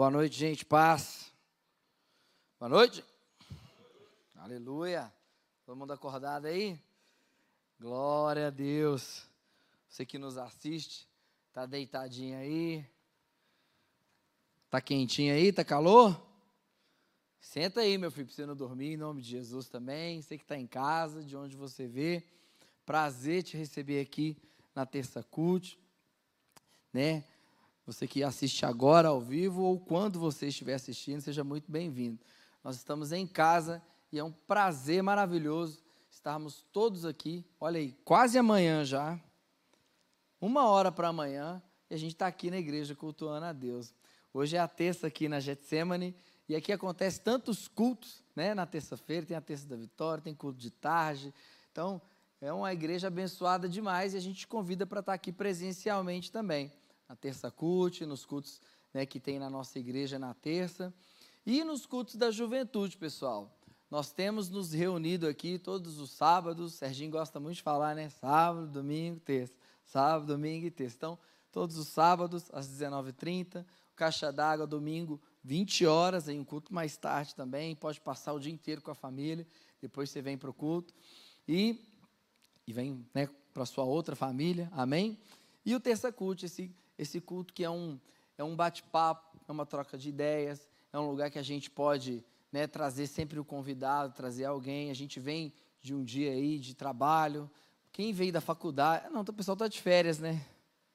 Boa noite, gente. Paz. Boa noite. Aleluia. Todo mundo acordado aí? Glória a Deus. Você que nos assiste, tá deitadinho aí? Tá quentinho aí? Tá calor? Senta aí, meu filho, para você não dormir, em nome de Jesus também. Você que está em casa, de onde você vê. Prazer te receber aqui na Terça Cult, né? Você que assiste agora ao vivo ou quando você estiver assistindo, seja muito bem-vindo. Nós estamos em casa e é um prazer maravilhoso estarmos todos aqui. Olha aí, quase amanhã já, uma hora para amanhã, e a gente está aqui na igreja cultuando a Deus. Hoje é a terça aqui na Getsemane e aqui acontece tantos cultos, né? Na terça-feira tem a terça da vitória, tem culto de tarde. Então, é uma igreja abençoada demais e a gente te convida para estar aqui presencialmente também. Na terça cult, nos cultos né, que tem na nossa igreja na terça. E nos cultos da juventude, pessoal. Nós temos nos reunido aqui todos os sábados. Serginho gosta muito de falar, né? Sábado, domingo, terça. Sábado, domingo e terça. Então, todos os sábados, às 19h30. Caixa d'água, domingo, 20 horas, em um culto mais tarde também. Pode passar o dia inteiro com a família. Depois você vem para o culto. E e vem né, para sua outra família, amém? E o terça culto, esse, esse culto que é um, é um bate-papo, é uma troca de ideias, é um lugar que a gente pode né, trazer sempre o convidado, trazer alguém. A gente vem de um dia aí de trabalho. Quem veio da faculdade. Não, o pessoal está de férias, né?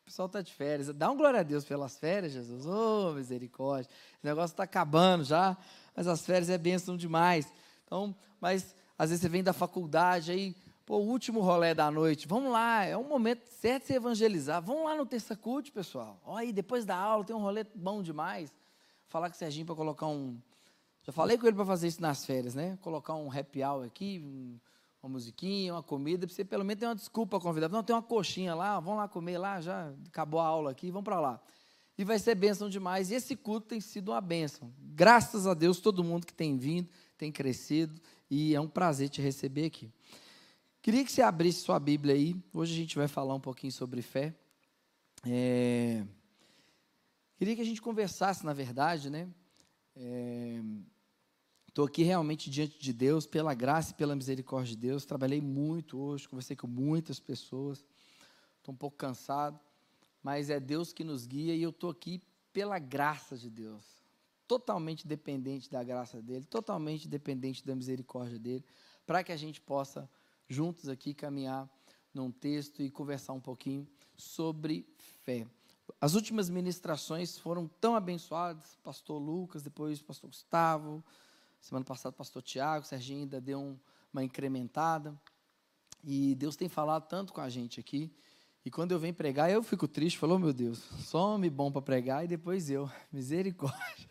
O pessoal está de férias. Dá um glória a Deus pelas férias, Jesus. Oh, misericórdia. O negócio está acabando já, mas as férias é bênção demais. Então, mas às vezes você vem da faculdade aí, Pô, o último rolê da noite, vamos lá, é um momento certo de se evangelizar. Vamos lá no Terça Cult, pessoal. Olha aí, depois da aula tem um rolê bom demais. Falar com o Serginho para colocar um. Já falei com ele para fazer isso nas férias, né? Colocar um happy hour aqui, um, uma musiquinha, uma comida, para você pelo menos ter uma desculpa convidar. Não, tem uma coxinha lá, vamos lá comer lá, já acabou a aula aqui, vamos para lá. E vai ser bênção demais. E esse culto tem sido uma bênção. Graças a Deus, todo mundo que tem vindo, tem crescido, e é um prazer te receber aqui. Queria que você abrisse sua Bíblia aí. Hoje a gente vai falar um pouquinho sobre fé. É... Queria que a gente conversasse, na verdade, né? Estou é... aqui realmente diante de Deus, pela graça e pela misericórdia de Deus. Trabalhei muito hoje, conversei com muitas pessoas. Estou um pouco cansado, mas é Deus que nos guia e eu estou aqui pela graça de Deus. Totalmente dependente da graça dele, totalmente dependente da misericórdia dele, para que a gente possa juntos aqui caminhar num texto e conversar um pouquinho sobre fé. As últimas ministrações foram tão abençoadas, pastor Lucas, depois pastor Gustavo, semana passada pastor Tiago, Serginho ainda deu um, uma incrementada. E Deus tem falado tanto com a gente aqui. E quando eu venho pregar, eu fico triste, falou, oh, meu Deus, só homem bom para pregar e depois eu, misericórdia.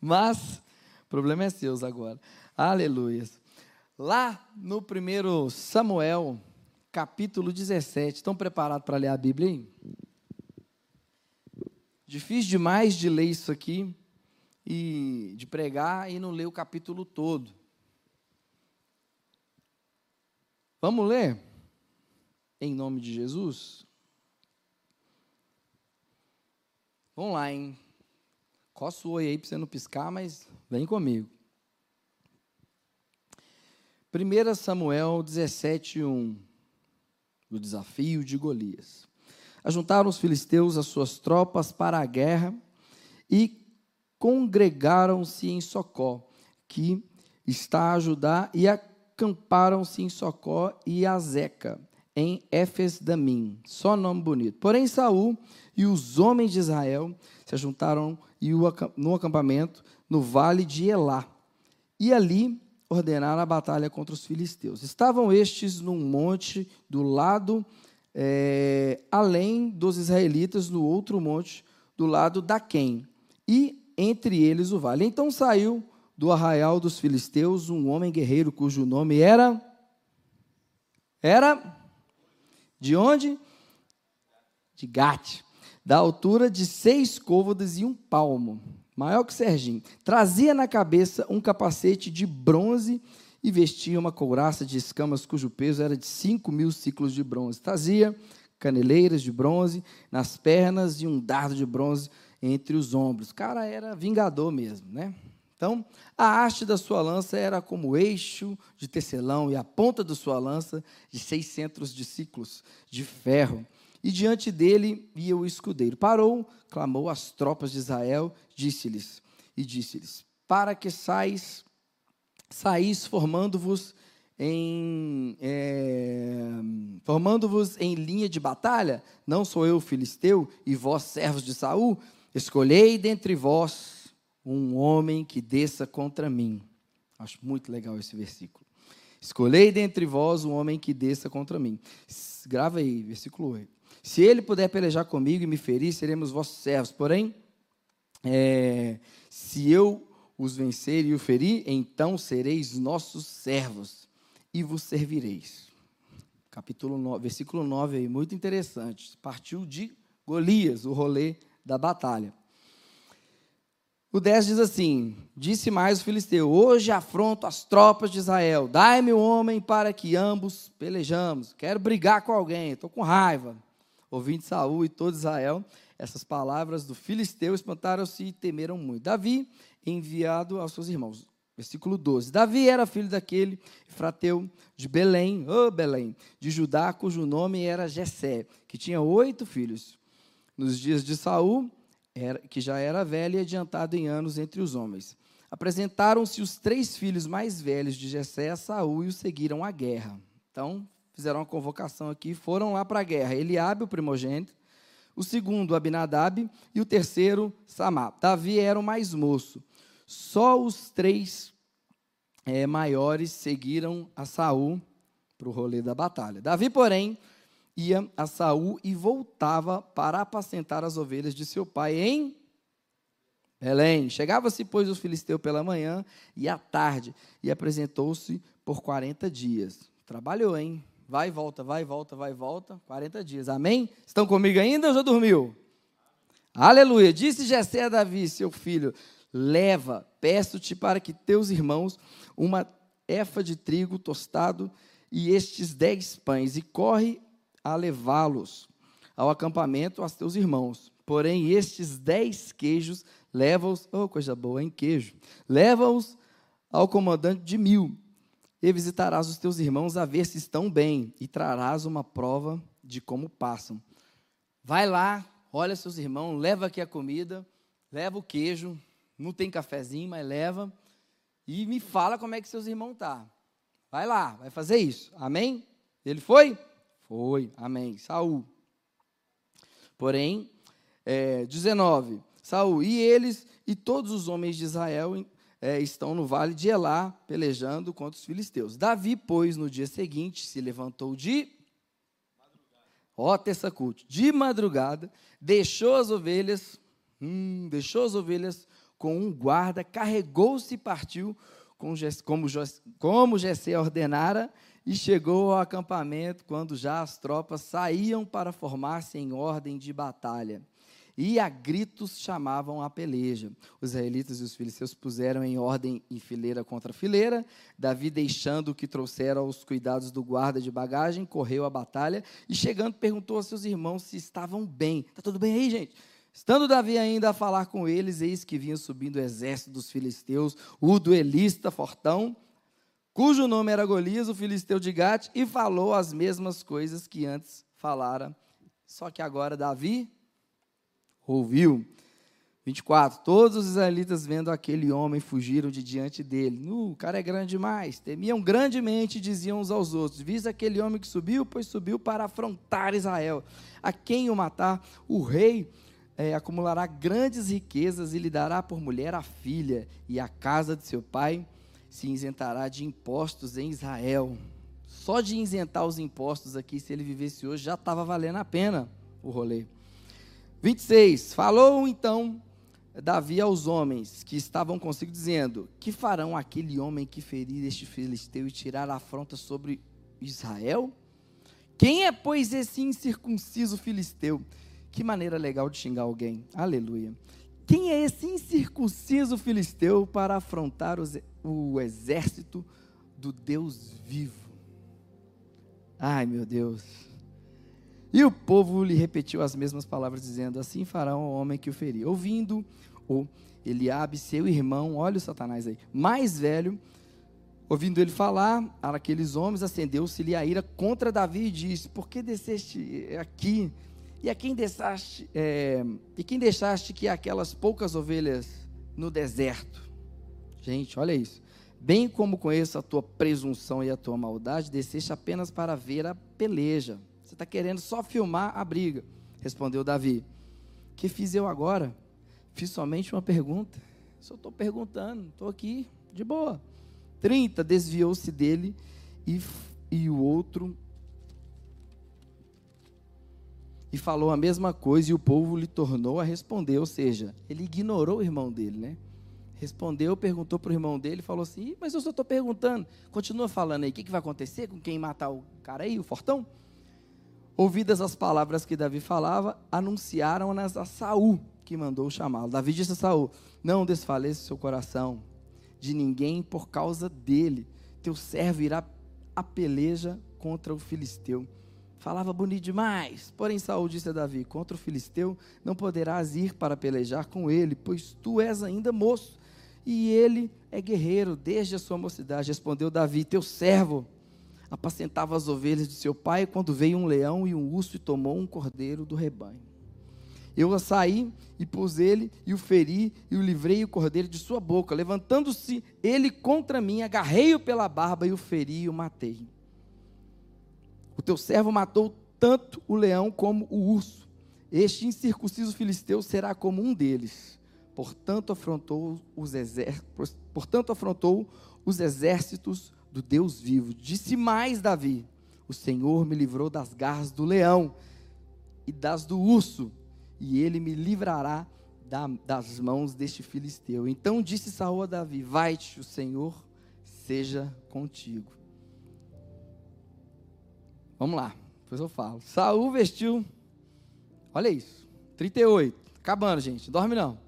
Mas, o problema é seu agora. Aleluias. Lá no primeiro Samuel, capítulo 17. Estão preparados para ler a Bíblia aí? Difícil demais de ler isso aqui e de pregar e não ler o capítulo todo. Vamos ler? Em nome de Jesus? Vamos lá, hein? Coça o oi aí para você não piscar, mas vem comigo. 1 Samuel 17, 1, do desafio de Golias. Ajuntaram os filisteus as suas tropas para a guerra e congregaram-se em Socó, que está a Judá, e acamparam-se em Socó e Azeca, em Éfes-Damim. Só nome bonito. Porém, Saul e os homens de Israel se ajuntaram no acampamento no vale de Elá. E ali ordenaram a batalha contra os filisteus. Estavam estes num monte do lado é, além dos israelitas, no outro monte do lado da Quem, e entre eles o vale. Então saiu do arraial dos filisteus um homem guerreiro cujo nome era era de onde? De Gate, da altura de seis côvados e um palmo maior que Serginho, trazia na cabeça um capacete de bronze e vestia uma couraça de escamas cujo peso era de cinco mil ciclos de bronze. Trazia caneleiras de bronze nas pernas e um dardo de bronze entre os ombros. O cara era vingador mesmo, né? Então, a haste da sua lança era como eixo de tecelão e a ponta da sua lança de seis centros de ciclos de ferro. E diante dele ia o escudeiro. Parou, clamou às tropas de Israel, disse-lhes, e disse-lhes, para que sais, saís formando-vos em é, formando-vos em linha de batalha, não sou eu filisteu e vós servos de Saul, escolhei dentre vós um homem que desça contra mim. Acho muito legal esse versículo. Escolhei dentre vós um homem que desça contra mim. Grava aí, versículo 8. Se ele puder pelejar comigo e me ferir, seremos vossos servos. Porém, é, se eu os vencer e o ferir, então sereis nossos servos e vos servireis. Capítulo 9, versículo 9 aí, muito interessante. Partiu de Golias, o rolê da batalha. O 10 diz assim: Disse mais o filisteu: Hoje afronto as tropas de Israel. Dai-me o homem para que ambos pelejamos. Quero brigar com alguém, estou com raiva. Ouvindo Saul e todo Israel, essas palavras do filisteu espantaram-se e temeram muito. Davi, enviado aos seus irmãos. Versículo 12. Davi era filho daquele frateu de Belém, oh Belém, de Judá, cujo nome era Jessé, que tinha oito filhos. Nos dias de Saul, que já era velho e adiantado em anos entre os homens. Apresentaram-se os três filhos mais velhos de Jessé a Saul e o seguiram à guerra. Então, fizeram uma convocação aqui, foram lá para a guerra. Eliabe, o primogênito, o segundo, Abinadab, e o terceiro, Samá. Davi era o mais moço. Só os três é, maiores seguiram a Saul para o rolê da batalha. Davi, porém, ia a Saul e voltava para apacentar as ovelhas de seu pai em Belém. Chegava-se, pois, o filisteu pela manhã e à tarde, e apresentou-se por 40 dias. Trabalhou, hein? Vai e volta, vai e volta, vai e volta, 40 dias. Amém? Estão comigo ainda ou já dormiu? Aleluia. Disse Jessé a Davi, seu filho, leva, peço-te para que teus irmãos uma efa de trigo tostado e estes dez pães, e corre a levá-los ao acampamento aos teus irmãos. Porém, estes dez queijos, leva-os, oh, coisa boa, em queijo, leva-os ao comandante de mil, e visitarás os teus irmãos a ver se estão bem, e trarás uma prova de como passam. Vai lá, olha seus irmãos, leva aqui a comida, leva o queijo, não tem cafezinho, mas leva, e me fala como é que seus irmãos tá. Vai lá, vai fazer isso. Amém? Ele foi? Foi, amém. Saul. Porém, é, 19. Saul, e eles e todos os homens de Israel é, estão no vale de Elá, pelejando contra os filisteus. Davi, pois, no dia seguinte, se levantou de. Ó, terça culto. De madrugada, deixou as ovelhas, hum, deixou as ovelhas com um guarda, carregou-se e partiu, como, como, como ordenara, e chegou ao acampamento quando já as tropas saíam para formar-se em ordem de batalha. E a gritos chamavam a peleja. Os israelitas e os filisteus puseram em ordem em fileira contra fileira. Davi, deixando o que trouxeram aos cuidados do guarda de bagagem, correu à batalha e, chegando, perguntou a seus irmãos se estavam bem. Está tudo bem aí, gente? Estando Davi ainda a falar com eles, eis que vinha subindo o exército dos filisteus, o duelista fortão, cujo nome era Golias, o filisteu de Gate, e falou as mesmas coisas que antes falara. Só que agora Davi ouviu. 24. Todos os israelitas, vendo aquele homem, fugiram de diante dele. Uh, o cara é grande demais. Temiam grandemente e diziam uns aos outros: Vis aquele homem que subiu, pois subiu para afrontar Israel. A quem o matar, o rei é, acumulará grandes riquezas e lhe dará por mulher a filha, e a casa de seu pai se isentará de impostos em Israel. Só de isentar os impostos aqui, se ele vivesse hoje, já estava valendo a pena o rolê. 26. Falou então Davi aos homens que estavam consigo, dizendo: Que farão aquele homem que ferir este filisteu e tirar a afronta sobre Israel? Quem é, pois, esse incircunciso filisteu? Que maneira legal de xingar alguém. Aleluia. Quem é esse incircunciso filisteu para afrontar o exército do Deus vivo? Ai, meu Deus. E o povo lhe repetiu as mesmas palavras, dizendo: Assim fará o homem que o feriu. Ouvindo o Eliabe, seu irmão, olha o Satanás aí, mais velho, ouvindo ele falar, aqueles homens acendeu-se-lhe a ira contra Davi e disse: Por que desceste aqui? E a quem deixaste, é, e quem deixaste que aquelas poucas ovelhas no deserto? Gente, olha isso. Bem como conheço a tua presunção e a tua maldade, desceste apenas para ver a peleja. Você está querendo só filmar a briga. Respondeu Davi. Que fiz eu agora? Fiz somente uma pergunta. Só estou perguntando, estou aqui de boa. 30 desviou-se dele e, e o outro e falou a mesma coisa e o povo lhe tornou a responder, ou seja, ele ignorou o irmão dele, né? Respondeu, perguntou para o irmão dele, falou assim: Mas eu só estou perguntando. Continua falando aí, o que, que vai acontecer com quem matar o cara aí, o fortão? Ouvidas as palavras que Davi falava, anunciaram-nas a Saul, que mandou chamá-lo. Davi disse a Saul: Não desfaleça o seu coração de ninguém por causa dele. Teu servo irá a peleja contra o filisteu. Falava bonito demais. Porém, Saul disse a Davi: Contra o filisteu não poderás ir para pelejar com ele, pois tu és ainda moço e ele é guerreiro desde a sua mocidade. Respondeu Davi: Teu servo apacentava as ovelhas de seu pai quando veio um leão e um urso e tomou um cordeiro do rebanho. Eu saí e pus ele e o feri e o livrei o cordeiro de sua boca. Levantando-se ele contra mim, agarrei-o pela barba e o feri e o matei. O teu servo matou tanto o leão como o urso. Este incircunciso filisteu será como um deles portanto afrontou os portanto afrontou os exércitos do Deus vivo. Disse mais Davi: O Senhor me livrou das garras do leão e das do urso, e ele me livrará da, das mãos deste filisteu. Então disse Saul a Davi: Vai-te, o Senhor seja contigo. Vamos lá, depois eu falo. Saul vestiu, olha isso, 38, acabando, gente, dorme não.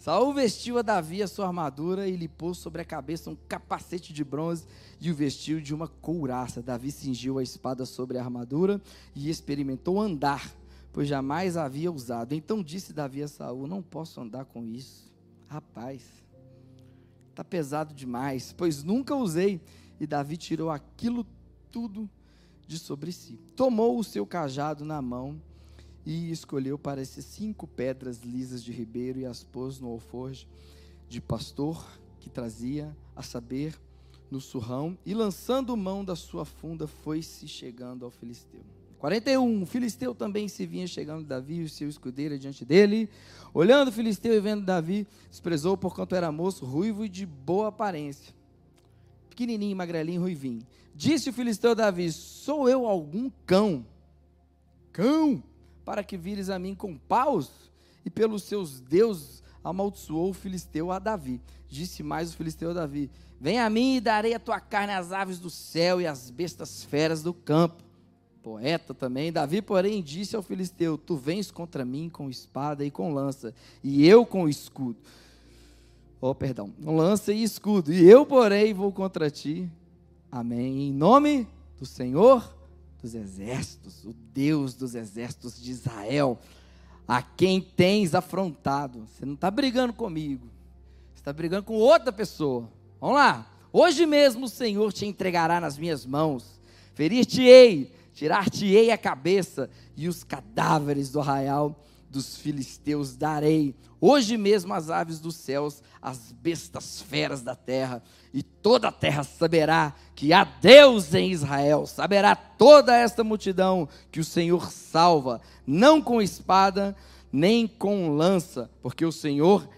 Saul vestiu a Davi a sua armadura e lhe pôs sobre a cabeça um capacete de bronze e o vestiu de uma couraça. Davi cingiu a espada sobre a armadura e experimentou andar, pois jamais havia usado. Então disse Davi a Saul: Não posso andar com isso. Rapaz, está pesado demais, pois nunca usei. E Davi tirou aquilo tudo de sobre si. Tomou o seu cajado na mão e escolheu para esses cinco pedras lisas de ribeiro e as pôs no alforje de pastor que trazia, a saber, no surrão, e lançando mão da sua funda, foi-se chegando ao filisteu. 41. O filisteu também se vinha chegando Davi e o seu escudeiro diante dele. Olhando o filisteu e vendo Davi, desprezou por quanto era moço, ruivo e de boa aparência. Pequenininho, magrelinho, ruivinho. Disse o filisteu a Davi: Sou eu algum cão? Cão? Para que vires a mim com paus? E pelos seus deuses amaldiçoou o filisteu a Davi. Disse mais o filisteu a Davi: Vem a mim e darei a tua carne às aves do céu e às bestas feras do campo. Poeta também. Davi, porém, disse ao filisteu: Tu vens contra mim com espada e com lança, e eu com escudo. Oh, perdão, lança e escudo, e eu, porém, vou contra ti. Amém. Em nome do Senhor dos exércitos, o Deus dos exércitos de Israel, a quem tens afrontado. Você não está brigando comigo, você está brigando com outra pessoa. Vamos lá. Hoje mesmo o Senhor te entregará nas minhas mãos, ferir-te-ei, tirar-te-ei a cabeça e os cadáveres do arraial dos filisteus darei. Hoje mesmo as aves dos céus, as bestas feras da terra, e toda a terra saberá que há Deus em Israel. Saberá toda esta multidão que o Senhor salva, não com espada, nem com lança, porque o Senhor,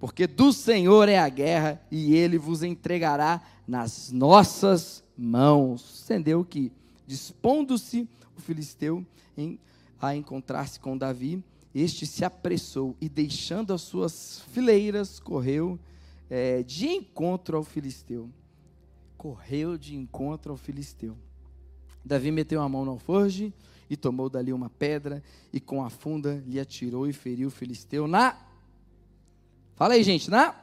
porque do Senhor é a guerra e ele vos entregará nas nossas mãos. Entendeu que dispondo-se o filisteu em a encontrar-se com Davi, este se apressou e, deixando as suas fileiras, correu é, de encontro ao filisteu. Correu de encontro ao filisteu. Davi meteu a mão no alforge e tomou dali uma pedra e com a funda lhe atirou e feriu o filisteu na. Fala aí, gente, na.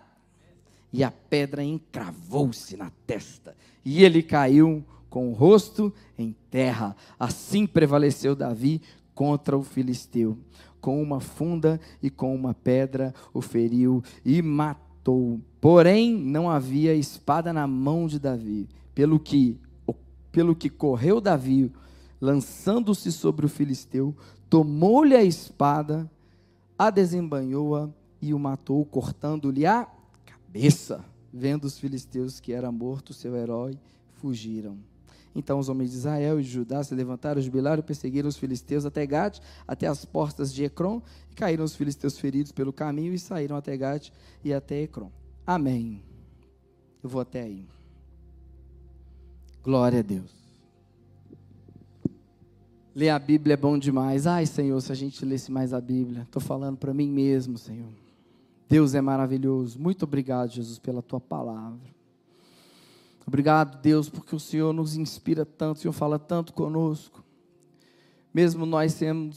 E a pedra encravou-se na testa e ele caiu com o rosto em terra. Assim prevaleceu Davi contra o filisteu. Com uma funda e com uma pedra o feriu e matou. Porém, não havia espada na mão de Davi, pelo que pelo que correu Davi, lançando-se sobre o filisteu, tomou-lhe a espada, a desembanhou-a e o matou, cortando-lhe a cabeça. Vendo os filisteus que era morto seu herói, fugiram. Então os homens de Israel e de Judá se levantaram, jubilaram e perseguiram os filisteus até Gate, até as portas de Ecrom, e caíram os filisteus feridos pelo caminho e saíram até Gate e até Ecrom. Amém. Eu vou até aí. Glória a Deus. Ler a Bíblia é bom demais. Ai, Senhor, se a gente lesse mais a Bíblia. Estou falando para mim mesmo, Senhor. Deus é maravilhoso. Muito obrigado, Jesus, pela tua palavra. Obrigado, Deus, porque o Senhor nos inspira tanto, o Senhor fala tanto conosco. Mesmo nós sendo,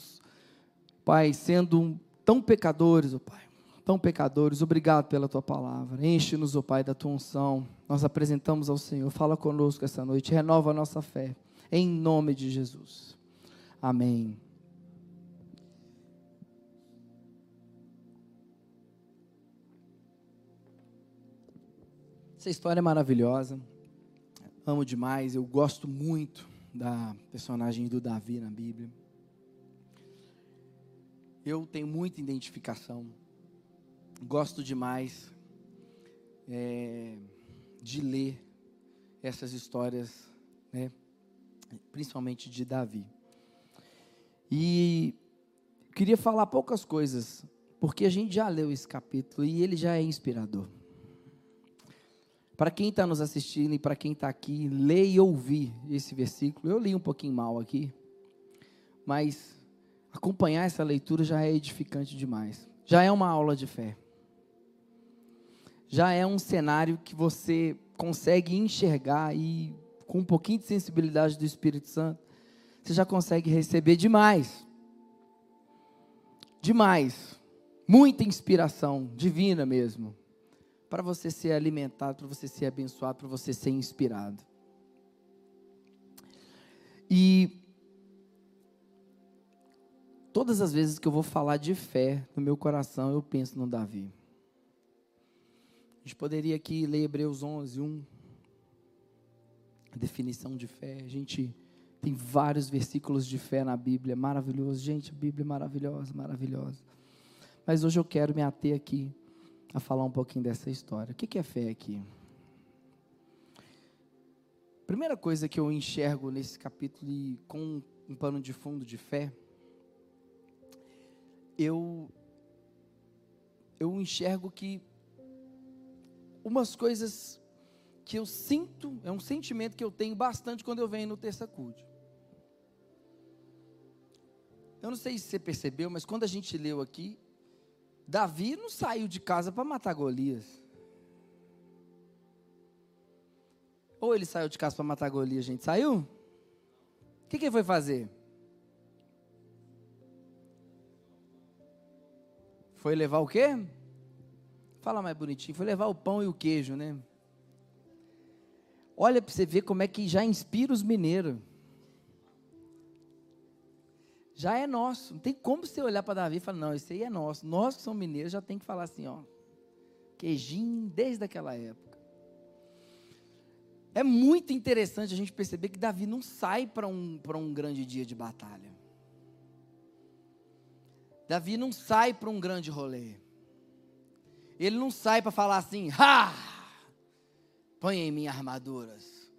Pai, sendo tão pecadores, oh Pai, tão pecadores, obrigado pela tua palavra. Enche-nos, oh Pai, da tua unção. Nós apresentamos ao Senhor. Fala conosco essa noite, renova a nossa fé. Em nome de Jesus. Amém. Essa história é maravilhosa. Amo demais. Eu gosto muito da personagem do Davi na Bíblia. Eu tenho muita identificação. Gosto demais é, de ler essas histórias, né, principalmente de Davi. E queria falar poucas coisas, porque a gente já leu esse capítulo e ele já é inspirador. Para quem está nos assistindo e para quem está aqui, ler e ouvir esse versículo. Eu li um pouquinho mal aqui, mas acompanhar essa leitura já é edificante demais. Já é uma aula de fé. Já é um cenário que você consegue enxergar e, com um pouquinho de sensibilidade do Espírito Santo, você já consegue receber demais. Demais. Muita inspiração divina mesmo para você ser alimentado, para você ser abençoado, para você ser inspirado. E todas as vezes que eu vou falar de fé no meu coração, eu penso no Davi. A gente poderia aqui ler Hebreus 11, 1. A definição de fé. A gente tem vários versículos de fé na Bíblia, maravilhoso. Gente, a Bíblia é maravilhosa, maravilhosa. Mas hoje eu quero me ater aqui a falar um pouquinho dessa história. O que é fé aqui? Primeira coisa que eu enxergo nesse capítulo e com um pano de fundo de fé, eu eu enxergo que umas coisas que eu sinto, é um sentimento que eu tenho bastante quando eu venho no terça culto. Eu não sei se você percebeu, mas quando a gente leu aqui, Davi não saiu de casa para matar Golias. Ou ele saiu de casa para matar Golias, gente? Saiu? O que, que ele foi fazer? Foi levar o quê? Fala mais bonitinho. Foi levar o pão e o queijo, né? Olha para você ver como é que já inspira os mineiros já é nosso. Não tem como você olhar para Davi e falar, não, isso aí é nosso. Nós que somos mineiros já tem que falar assim, ó. Queijinho desde aquela época. É muito interessante a gente perceber que Davi não sai para um, um grande dia de batalha. Davi não sai para um grande rolê. Ele não sai para falar assim, ha! Põe em mim armaduras.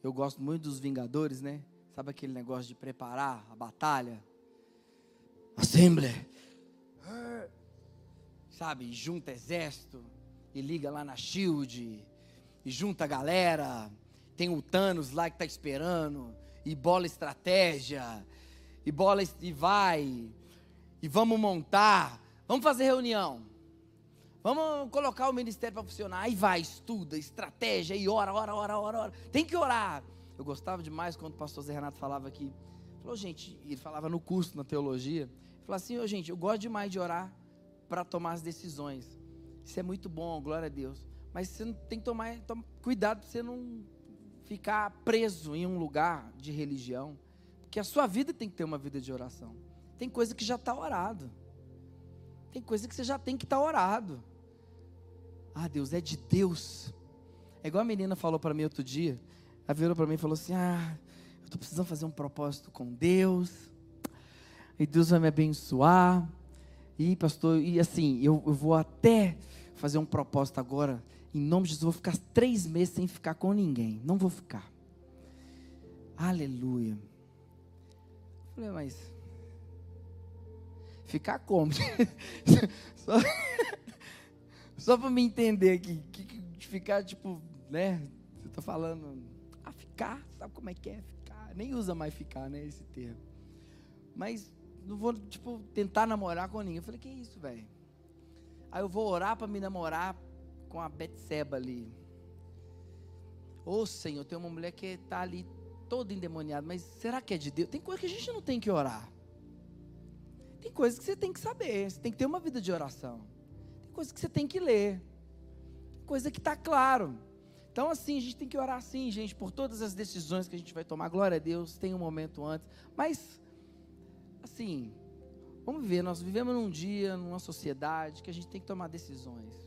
Eu gosto muito dos Vingadores, né? Sabe aquele negócio de preparar a batalha? Assembly. Sabe, junta exército e liga lá na Shield e junta a galera. Tem o Thanos lá que tá esperando e bola estratégia e bola e vai e vamos montar, vamos fazer reunião. Vamos colocar o ministério para funcionar. Aí vai, estuda, estratégia, e ora, ora, ora, ora, ora. Tem que orar. Eu gostava demais quando o pastor Zé Renato falava aqui. Falou, gente, ele falava no curso, na teologia. Falar assim, oh, gente, eu gosto demais de orar para tomar as decisões. Isso é muito bom, glória a Deus. Mas você tem que tomar, cuidado para você não ficar preso em um lugar de religião, porque a sua vida tem que ter uma vida de oração. Tem coisa que já está orado. Tem coisa que você já tem que estar tá orado. Ah, Deus, é de Deus. É igual a menina falou para mim outro dia. Ela virou para mim e falou assim: Ah, estou precisando fazer um propósito com Deus. E Deus vai me abençoar. E, pastor, e assim, eu, eu vou até fazer um propósito agora. Em nome de Jesus, eu vou ficar três meses sem ficar com ninguém. Não vou ficar. Aleluia. Eu falei, mas. Ficar como? só só para me entender aqui. Que, ficar, tipo, né? Você está falando. Ah, ficar, sabe como é que é? Nem usa mais ficar, né? Esse termo. Mas não vou, tipo, tentar namorar com ninguém. Eu falei, que isso, velho? Aí eu vou orar para me namorar com a Betseba ali. Ô oh, Senhor, tem uma mulher que está ali toda endemoniada, mas será que é de Deus? Tem coisa que a gente não tem que orar. Tem coisas que você tem que saber, você tem que ter uma vida de oração. Tem coisas que você tem que ler. Tem coisa que está claro. Então, assim, a gente tem que orar assim, gente, por todas as decisões que a gente vai tomar. Glória a Deus, tem um momento antes. Mas, assim, vamos ver, nós vivemos num dia, numa sociedade que a gente tem que tomar decisões.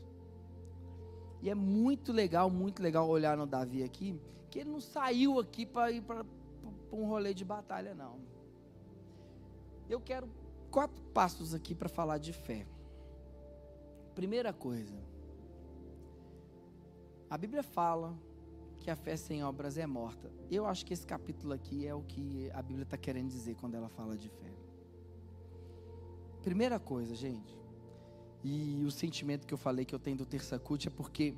E é muito legal, muito legal olhar no Davi aqui, que ele não saiu aqui para ir para um rolê de batalha, não. Eu quero quatro passos aqui para falar de fé. Primeira coisa, a Bíblia fala que a fé sem obras é morta. Eu acho que esse capítulo aqui é o que a Bíblia está querendo dizer quando ela fala de fé. Primeira coisa, gente, e o sentimento que eu falei que eu tenho do terça cult é porque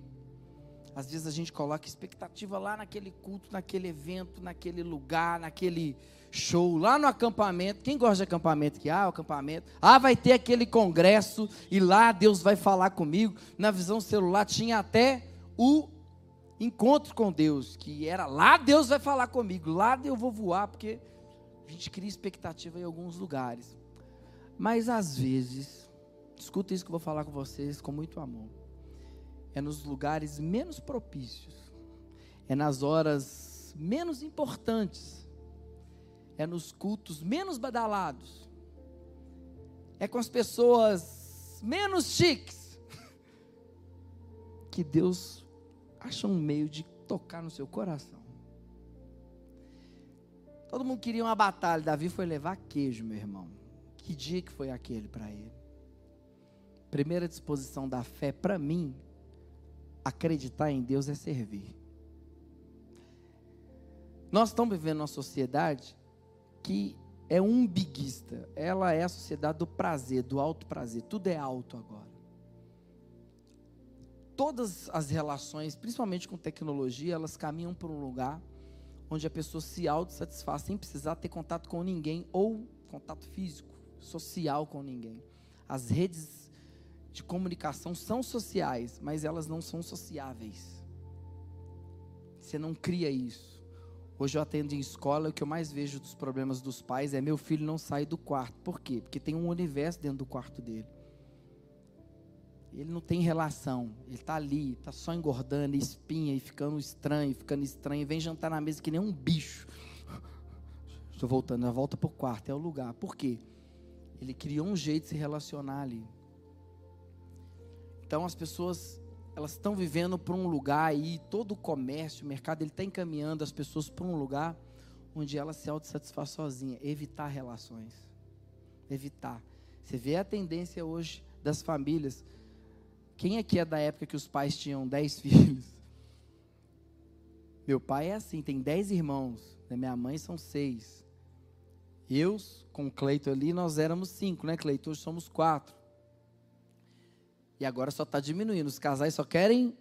às vezes a gente coloca expectativa lá naquele culto, naquele evento, naquele lugar, naquele show, lá no acampamento. Quem gosta de acampamento? Que ah, o acampamento. Ah, vai ter aquele congresso e lá Deus vai falar comigo. Na visão celular tinha até o encontro com Deus, que era lá Deus vai falar comigo, lá eu vou voar, porque a gente cria expectativa em alguns lugares. Mas às vezes Escuta isso que eu vou falar com vocês com muito amor. É nos lugares menos propícios, é nas horas menos importantes, é nos cultos menos badalados, é com as pessoas menos chiques, que Deus acha um meio de tocar no seu coração. Todo mundo queria uma batalha, Davi foi levar queijo, meu irmão. Que dia que foi aquele para ele? Primeira disposição da fé, para mim, acreditar em Deus é servir. Nós estamos vivendo uma sociedade que é umbiguista. Ela é a sociedade do prazer, do alto prazer. Tudo é alto agora. Todas as relações, principalmente com tecnologia, elas caminham para um lugar onde a pessoa se autossatisfaz sem precisar ter contato com ninguém ou contato físico, social com ninguém. As redes de comunicação são sociais, mas elas não são sociáveis. Você não cria isso. Hoje eu atendo em escola, o que eu mais vejo dos problemas dos pais é meu filho não sai do quarto. Por quê? Porque tem um universo dentro do quarto dele. Ele não tem relação. Ele está ali, está só engordando, espinha, e ficando estranho, ficando estranho. Vem jantar na mesa que nem um bicho. Estou voltando, a volta para o quarto, é o lugar. Por quê? Ele criou um jeito de se relacionar ali. Então as pessoas elas estão vivendo para um lugar aí, todo o comércio, o mercado, ele está encaminhando as pessoas para um lugar onde ela se autossatisfaz sozinha, evitar relações. Evitar. Você vê a tendência hoje das famílias. Quem aqui é da época que os pais tinham dez filhos? Meu pai é assim, tem dez irmãos. Da minha mãe são seis. Eu, com o Cleito ali, nós éramos cinco, né, Cleito? Hoje somos quatro. E agora só está diminuindo. Os casais só querem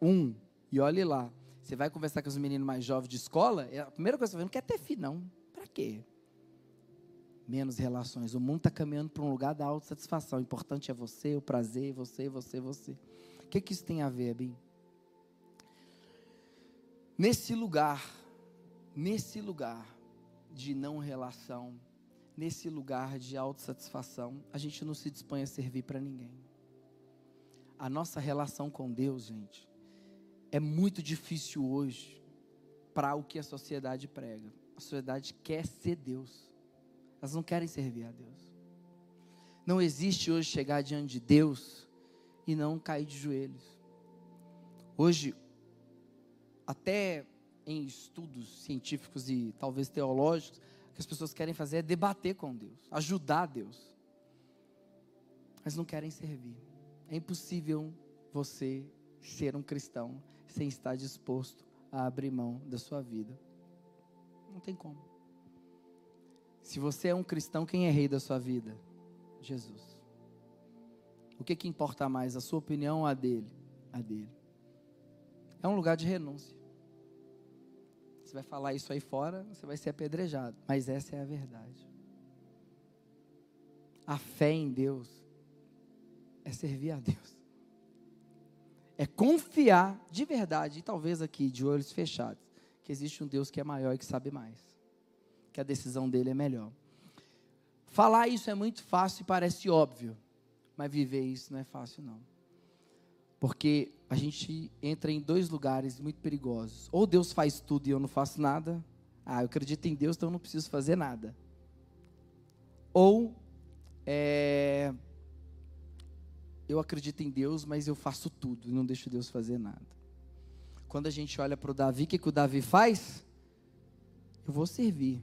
um. E olhe lá. Você vai conversar com os meninos mais jovens de escola, é a primeira coisa que você vai não quer ter filho, não. Para quê? Menos relações. O mundo está caminhando para um lugar da autossatisfação. O importante é você, o prazer, você, você, você. O que, que isso tem a ver, Bim? Nesse lugar, nesse lugar de não relação, nesse lugar de autossatisfação, a gente não se dispõe a servir para ninguém a nossa relação com Deus, gente, é muito difícil hoje para o que a sociedade prega. A sociedade quer ser Deus. Elas não querem servir a Deus. Não existe hoje chegar diante de Deus e não cair de joelhos. Hoje, até em estudos científicos e talvez teológicos, o que as pessoas querem fazer é debater com Deus, ajudar Deus. Mas não querem servir. É impossível você ser um cristão sem estar disposto a abrir mão da sua vida. Não tem como. Se você é um cristão, quem é rei da sua vida? Jesus. O que, que importa mais, a sua opinião ou a dele? A dele. É um lugar de renúncia. Você vai falar isso aí fora, você vai ser apedrejado. Mas essa é a verdade. A fé em Deus é servir a Deus. É confiar de verdade, e talvez aqui de olhos fechados, que existe um Deus que é maior e que sabe mais. Que a decisão dele é melhor. Falar isso é muito fácil e parece óbvio, mas viver isso não é fácil não. Porque a gente entra em dois lugares muito perigosos. Ou Deus faz tudo e eu não faço nada. Ah, eu acredito em Deus, então eu não preciso fazer nada. Ou é, eu acredito em Deus, mas eu faço tudo e não deixo Deus fazer nada. Quando a gente olha para o Davi, o que, que o Davi faz? Eu vou servir.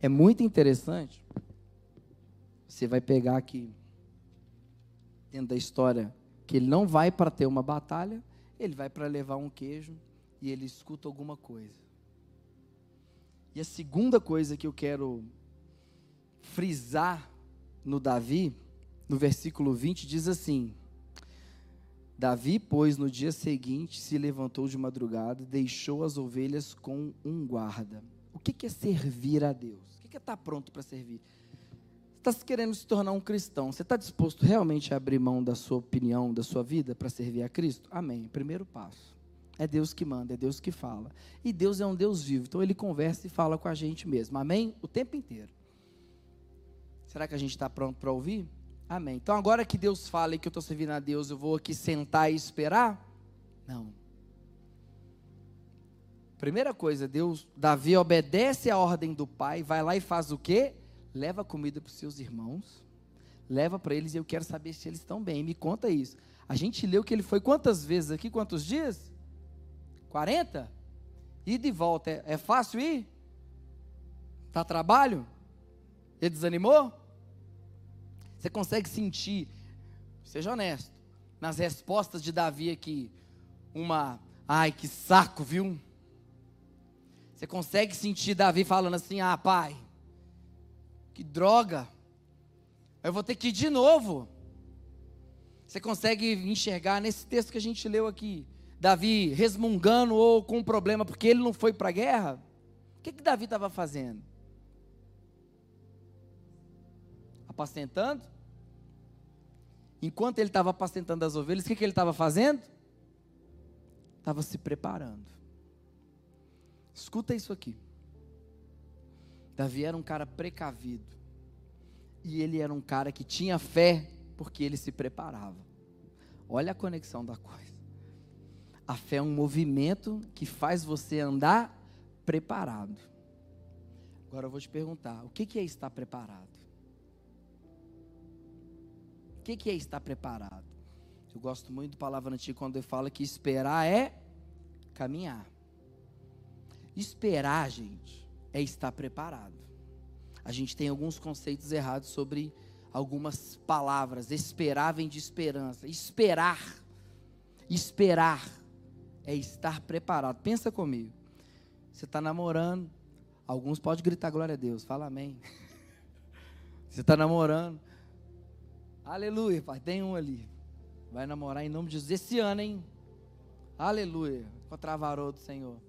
É muito interessante. Você vai pegar aqui, dentro da história, que ele não vai para ter uma batalha, ele vai para levar um queijo e ele escuta alguma coisa. E a segunda coisa que eu quero frisar no Davi, no versículo 20, diz assim: Davi, pois, no dia seguinte se levantou de madrugada, deixou as ovelhas com um guarda. O que é servir a Deus? O que é estar pronto para servir? Você está querendo se tornar um cristão? Você está disposto realmente a abrir mão da sua opinião, da sua vida, para servir a Cristo? Amém. Primeiro passo. É Deus que manda, é Deus que fala. E Deus é um Deus vivo, então Ele conversa e fala com a gente mesmo. Amém? O tempo inteiro. Será que a gente está pronto para ouvir? Amém. Então agora que Deus fala e que eu estou servindo a Deus, eu vou aqui sentar e esperar? Não. Primeira coisa, Deus, Davi obedece a ordem do pai, vai lá e faz o quê? Leva comida para os seus irmãos, leva para eles e eu quero saber se eles estão bem. Me conta isso. A gente leu que ele foi quantas vezes aqui? Quantos dias? 40? E de volta, é, é fácil ir? Tá trabalho? Ele desanimou? Você consegue sentir, seja honesto, nas respostas de Davi aqui, uma, ai que saco, viu? Você consegue sentir Davi falando assim: ah, pai, que droga, eu vou ter que ir de novo. Você consegue enxergar nesse texto que a gente leu aqui, Davi resmungando ou com um problema porque ele não foi para a guerra? O que, que Davi estava fazendo? Apacentando? Enquanto ele estava apacentando as ovelhas, o que, que ele estava fazendo? Estava se preparando. Escuta isso aqui. Davi era um cara precavido. E ele era um cara que tinha fé porque ele se preparava. Olha a conexão da coisa. A fé é um movimento que faz você andar preparado. Agora eu vou te perguntar: o que é estar preparado? O que é estar preparado? Eu gosto muito da palavra antiga quando ele fala que esperar é caminhar. Esperar, gente, é estar preparado. A gente tem alguns conceitos errados sobre algumas palavras. Esperar vem de esperança. Esperar. Esperar é estar preparado. Pensa comigo. Você está namorando. Alguns podem gritar glória a Deus. Fala amém. Você está namorando. Aleluia, pai. Tem um ali. Vai namorar em nome de Jesus esse ano, hein? Aleluia. Contra a varou do Senhor.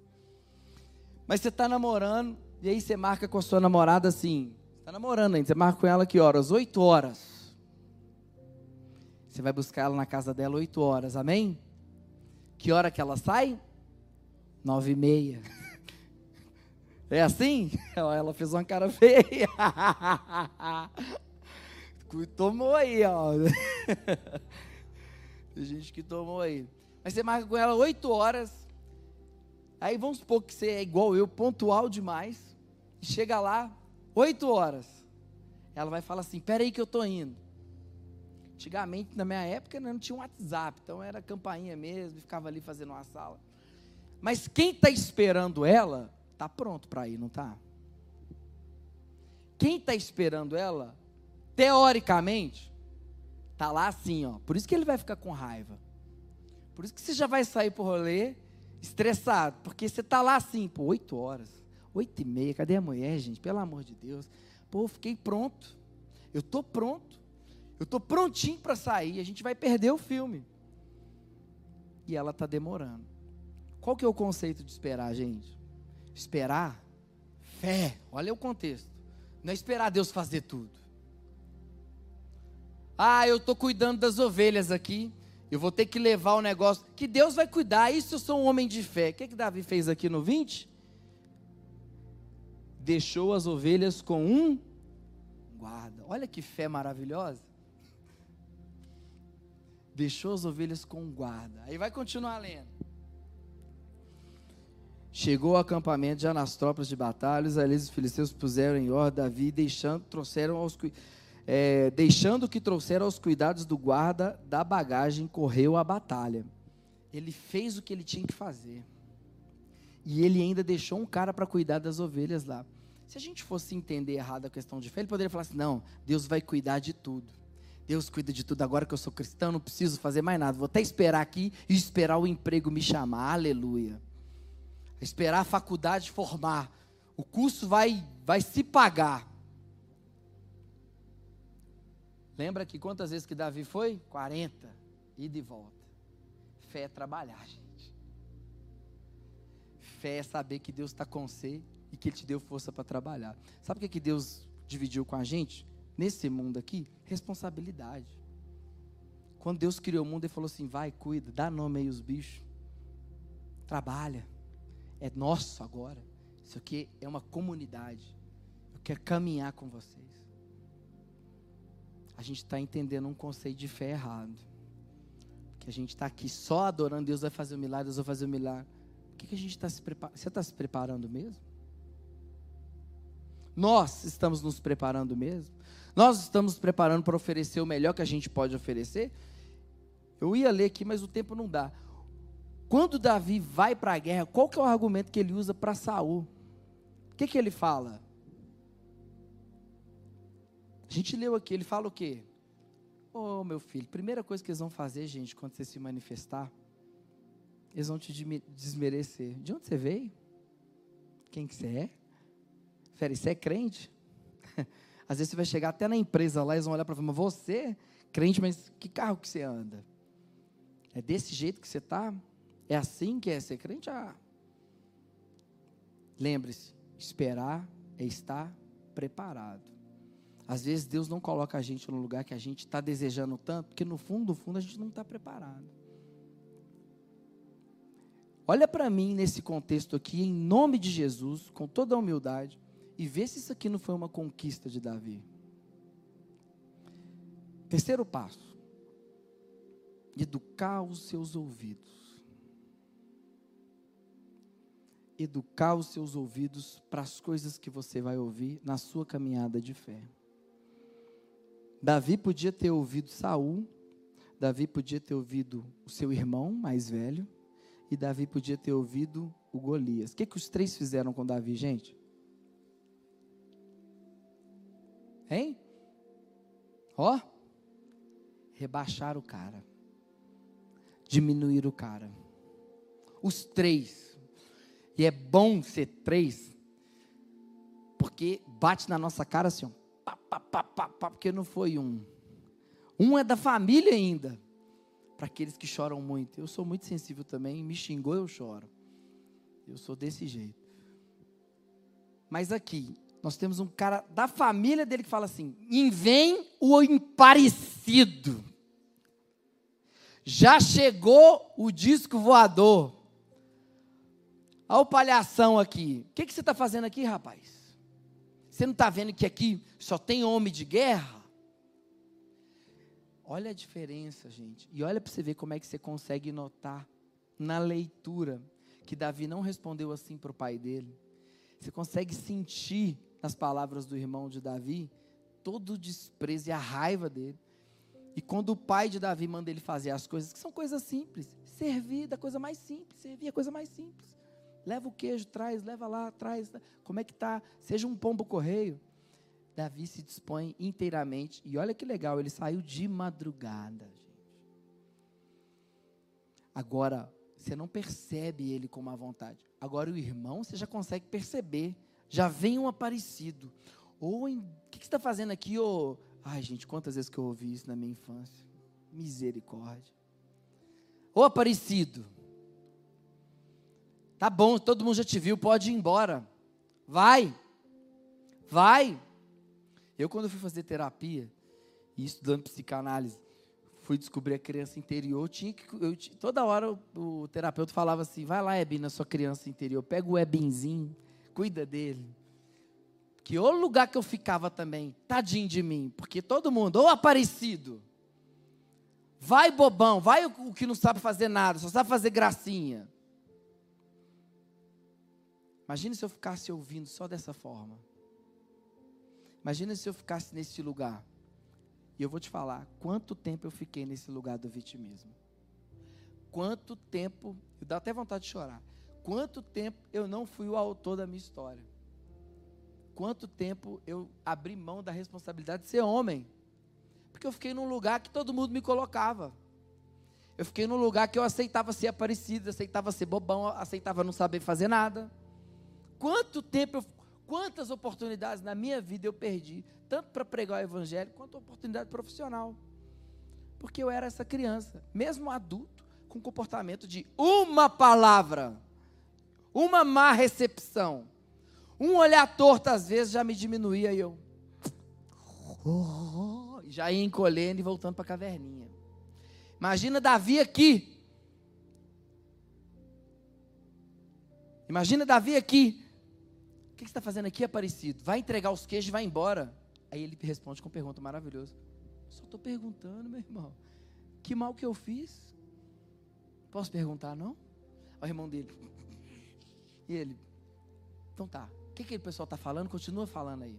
Mas você está namorando, e aí você marca com a sua namorada assim. Está namorando ainda, você marca com ela que horas? Oito horas. Você vai buscar ela na casa dela oito horas, amém? Que hora que ela sai? Nove e meia. É assim? Ela fez uma cara feia. Tomou aí, ó. Tem gente que tomou aí. Mas você marca com ela oito horas. Aí vamos supor que você é igual eu, pontual demais, chega lá, 8 horas. Ela vai falar assim: peraí que eu tô indo. Antigamente, na minha época, não tinha um WhatsApp, então era campainha mesmo, ficava ali fazendo uma sala. Mas quem está esperando ela, está pronto para ir, não está? Quem está esperando ela, teoricamente, está lá assim, ó. Por isso que ele vai ficar com raiva. Por isso que você já vai sair por rolê estressado, porque você está lá assim, por oito horas, oito e meia, cadê a mulher, gente? Pelo amor de Deus. Pô, fiquei pronto. Eu estou pronto. Eu estou prontinho para sair. A gente vai perder o filme. E ela está demorando. Qual que é o conceito de esperar, gente? Esperar, fé. Olha o contexto. Não é esperar Deus fazer tudo. Ah, eu estou cuidando das ovelhas aqui. Eu vou ter que levar o negócio. Que Deus vai cuidar. Isso eu sou um homem de fé. O que, que Davi fez aqui no 20? Deixou as ovelhas com um guarda. Olha que fé maravilhosa deixou as ovelhas com um guarda. Aí vai continuar lendo. Chegou ao acampamento já nas tropas de batalha, os ali os filisteus puseram em ordem Davi, deixando, trouxeram aos, é, deixando que trouxeram aos cuidados do guarda da bagagem, correu a batalha. Ele fez o que ele tinha que fazer. E ele ainda deixou um cara para cuidar das ovelhas lá. Se a gente fosse entender errado a questão de fé, ele poderia falar assim: não, Deus vai cuidar de tudo. Deus cuida de tudo. Agora que eu sou cristão, não preciso fazer mais nada. Vou até esperar aqui e esperar o emprego me chamar. Aleluia. Esperar a faculdade formar. O curso vai, vai se pagar. Lembra que quantas vezes que Davi foi? 40. Ida e volta. Fé é trabalhar, gente. Fé é saber que Deus está com você e que Ele te deu força para trabalhar. Sabe o que, que Deus dividiu com a gente? nesse mundo aqui, responsabilidade. Quando Deus criou o mundo, Ele falou assim: vai, cuida, dá nome aí os bichos, trabalha, é nosso agora. Isso aqui é uma comunidade. Eu quero caminhar com vocês. A gente está entendendo um conceito de fé errado. Que a gente está aqui só adorando, Deus vai fazer um milagre, Deus vai fazer um milagre. O que, que a gente está se preparando? Você está se preparando mesmo? Nós estamos nos preparando mesmo? Nós estamos preparando para oferecer o melhor que a gente pode oferecer? Eu ia ler aqui, mas o tempo não dá. Quando Davi vai para a guerra, qual que é o argumento que ele usa para Saul? O que, que ele fala? A gente leu aqui, ele fala o quê? Ô oh, meu filho, primeira coisa que eles vão fazer, gente, quando você se manifestar, eles vão te desmerecer. De onde você veio? Quem que você é? Fera, você é crente? Às vezes você vai chegar até na empresa lá eles vão olhar para você, mas você, crente, mas que carro que você anda? É desse jeito que você está? É assim que é ser crente? Ah. Lembre-se, esperar é estar preparado. Às vezes Deus não coloca a gente no lugar que a gente está desejando tanto, porque no fundo, no fundo, a gente não está preparado. Olha para mim nesse contexto aqui, em nome de Jesus, com toda a humildade e vê se isso aqui não foi uma conquista de Davi. Terceiro passo: educar os seus ouvidos. Educar os seus ouvidos para as coisas que você vai ouvir na sua caminhada de fé. Davi podia ter ouvido Saul, Davi podia ter ouvido o seu irmão mais velho, e Davi podia ter ouvido o Golias. O que, que os três fizeram com Davi, gente? Hein? Ó. Rebaixar o cara. Diminuir o cara. Os três. E é bom ser três. Porque bate na nossa cara assim, ó. Pá, pá, pá, pá, pá, porque não foi um. Um é da família ainda. Para aqueles que choram muito. Eu sou muito sensível também. Me xingou, eu choro. Eu sou desse jeito. Mas aqui, nós temos um cara da família dele que fala assim: em vem o imparecido. Já chegou o disco voador. Olha o palhação aqui. O que, que você está fazendo aqui, rapaz? Você não está vendo que aqui só tem homem de guerra? Olha a diferença, gente. E olha para você ver como é que você consegue notar na leitura que Davi não respondeu assim para o pai dele? Você consegue sentir nas palavras do irmão de Davi todo o desprezo e a raiva dele. E quando o pai de Davi manda ele fazer as coisas, que são coisas simples, servir da coisa mais simples, servir a coisa mais simples. Leva o queijo, traz, leva lá, traz. Como é que tá? Seja um pombo correio. Davi se dispõe inteiramente. E olha que legal, ele saiu de madrugada, gente. Agora, você não percebe ele com má vontade. Agora o irmão, você já consegue perceber. Já vem um aparecido. Ou o que, você está fazendo aqui? Ô, ai, gente, quantas vezes que eu ouvi isso na minha infância? Misericórdia. Ô aparecido. Tá bom, todo mundo já te viu, pode ir embora. Vai. Vai. Eu, quando fui fazer terapia e estudando psicanálise, fui descobrir a criança interior, tinha que, eu, toda hora o, o, terapeuta falava assim: vai lá, Ebin, na sua criança interior, pega o Ebinzinho, cuida dele. Que o lugar que eu ficava também, tadinho de mim, porque todo mundo, ou aparecido, vai bobão, vai o, o que não sabe fazer nada, só sabe fazer gracinha. Imagina se eu ficasse ouvindo só dessa forma. Imagina se eu ficasse nesse lugar. E eu vou te falar, quanto tempo eu fiquei nesse lugar do vitimismo. Quanto tempo, eu dá até vontade de chorar. Quanto tempo eu não fui o autor da minha história. Quanto tempo eu abri mão da responsabilidade de ser homem. Porque eu fiquei num lugar que todo mundo me colocava. Eu fiquei num lugar que eu aceitava ser aparecido, aceitava ser bobão, aceitava não saber fazer nada. Quanto tempo eu Quantas oportunidades na minha vida eu perdi, tanto para pregar o evangelho quanto oportunidade profissional. Porque eu era essa criança, mesmo adulto, com comportamento de uma palavra, uma má recepção, um olhar torto às vezes já me diminuía e eu já ia encolhendo e voltando para a caverninha. Imagina Davi aqui. Imagina Davi aqui, que, você está fazendo aqui, Aparecido? Vai entregar os queijos e vai embora. Aí ele responde com uma pergunta maravilhosa. Só estou perguntando, meu irmão. Que mal que eu fiz? Posso perguntar, não? Olha o irmão dele. E ele, então tá. O que, que o pessoal está falando? Continua falando aí.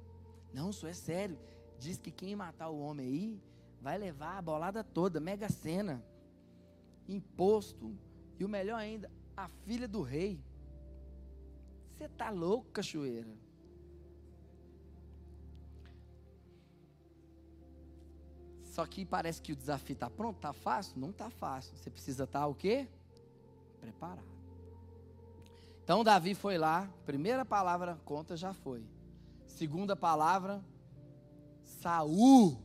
Não, isso é sério. Diz que quem matar o homem aí vai levar a bolada toda, mega cena, imposto. E o melhor ainda, a filha do rei. Você está louco, cachoeira? Só que parece que o desafio está pronto, está fácil? Não está fácil. Você precisa estar tá, o quê? Preparado. Então Davi foi lá, primeira palavra conta já foi. Segunda palavra, Saul,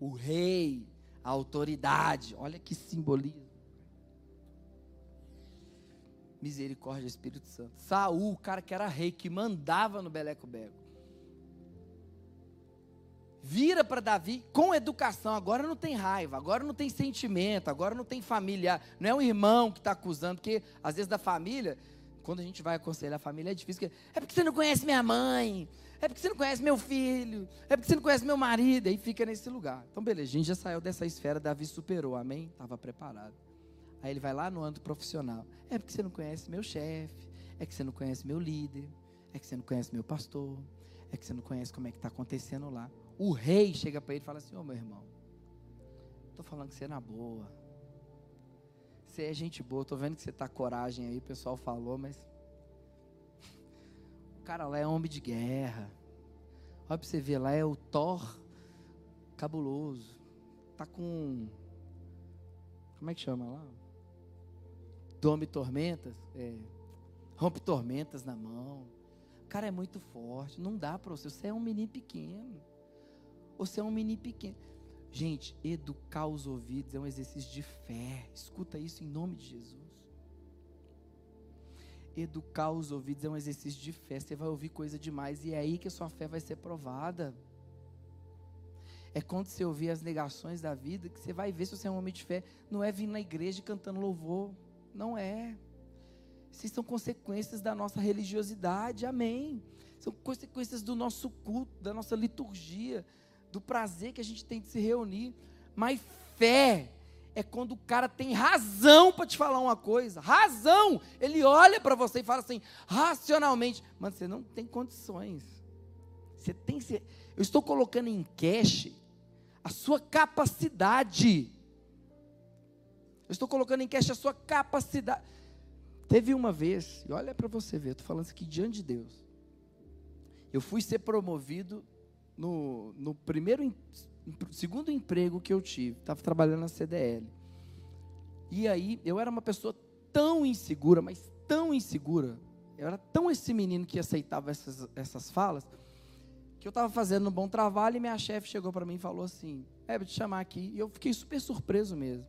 o rei, a autoridade. Olha que simbolismo. Misericórdia, Espírito Santo. Saul, o cara que era rei, que mandava no Beleco Bego. Vira para Davi com educação. Agora não tem raiva, agora não tem sentimento, agora não tem família. Não é um irmão que está acusando, porque às vezes da família, quando a gente vai aconselhar a família, é difícil. É porque você não conhece minha mãe, é porque você não conhece meu filho, é porque você não conhece meu marido. Aí fica nesse lugar. Então, beleza, a gente já saiu dessa esfera, Davi superou, amém? Estava preparado. Aí ele vai lá no âmbito profissional. É porque você não conhece meu chefe, é que você não conhece meu líder, é que você não conhece meu pastor, é que você não conhece como é que está acontecendo lá. O rei chega para ele e fala assim: Ô oh, meu irmão, estou falando que você é na boa. Você é gente boa, estou vendo que você está coragem aí, o pessoal falou, mas. O cara lá é homem de guerra. Olha para você ver, lá é o Thor cabuloso. Tá com. Como é que chama lá? Tome tormentas, é, rompe tormentas na mão. O cara é muito forte, não dá para você. Você é um menino pequeno. Você é um menino pequeno. Gente, educar os ouvidos é um exercício de fé. Escuta isso em nome de Jesus. Educar os ouvidos é um exercício de fé. Você vai ouvir coisa demais e é aí que a sua fé vai ser provada. É quando você ouvir as negações da vida que você vai ver se você é um homem de fé. Não é vir na igreja cantando louvor. Não é. Essas são consequências da nossa religiosidade, amém. São consequências do nosso culto, da nossa liturgia, do prazer que a gente tem de se reunir. Mas fé é quando o cara tem razão para te falar uma coisa. Razão! Ele olha para você e fala assim, racionalmente, mano, você não tem condições. Você tem. Eu estou colocando em cash a sua capacidade. Estou colocando em cash a sua capacidade. Teve uma vez, e olha para você ver, estou falando isso aqui diante de Deus. Eu fui ser promovido no, no primeiro, segundo emprego que eu tive. Estava trabalhando na CDL. E aí, eu era uma pessoa tão insegura, mas tão insegura. Eu era tão esse menino que aceitava essas, essas falas que eu estava fazendo um bom trabalho e minha chefe chegou para mim e falou assim: É, vou te chamar aqui. E eu fiquei super surpreso mesmo.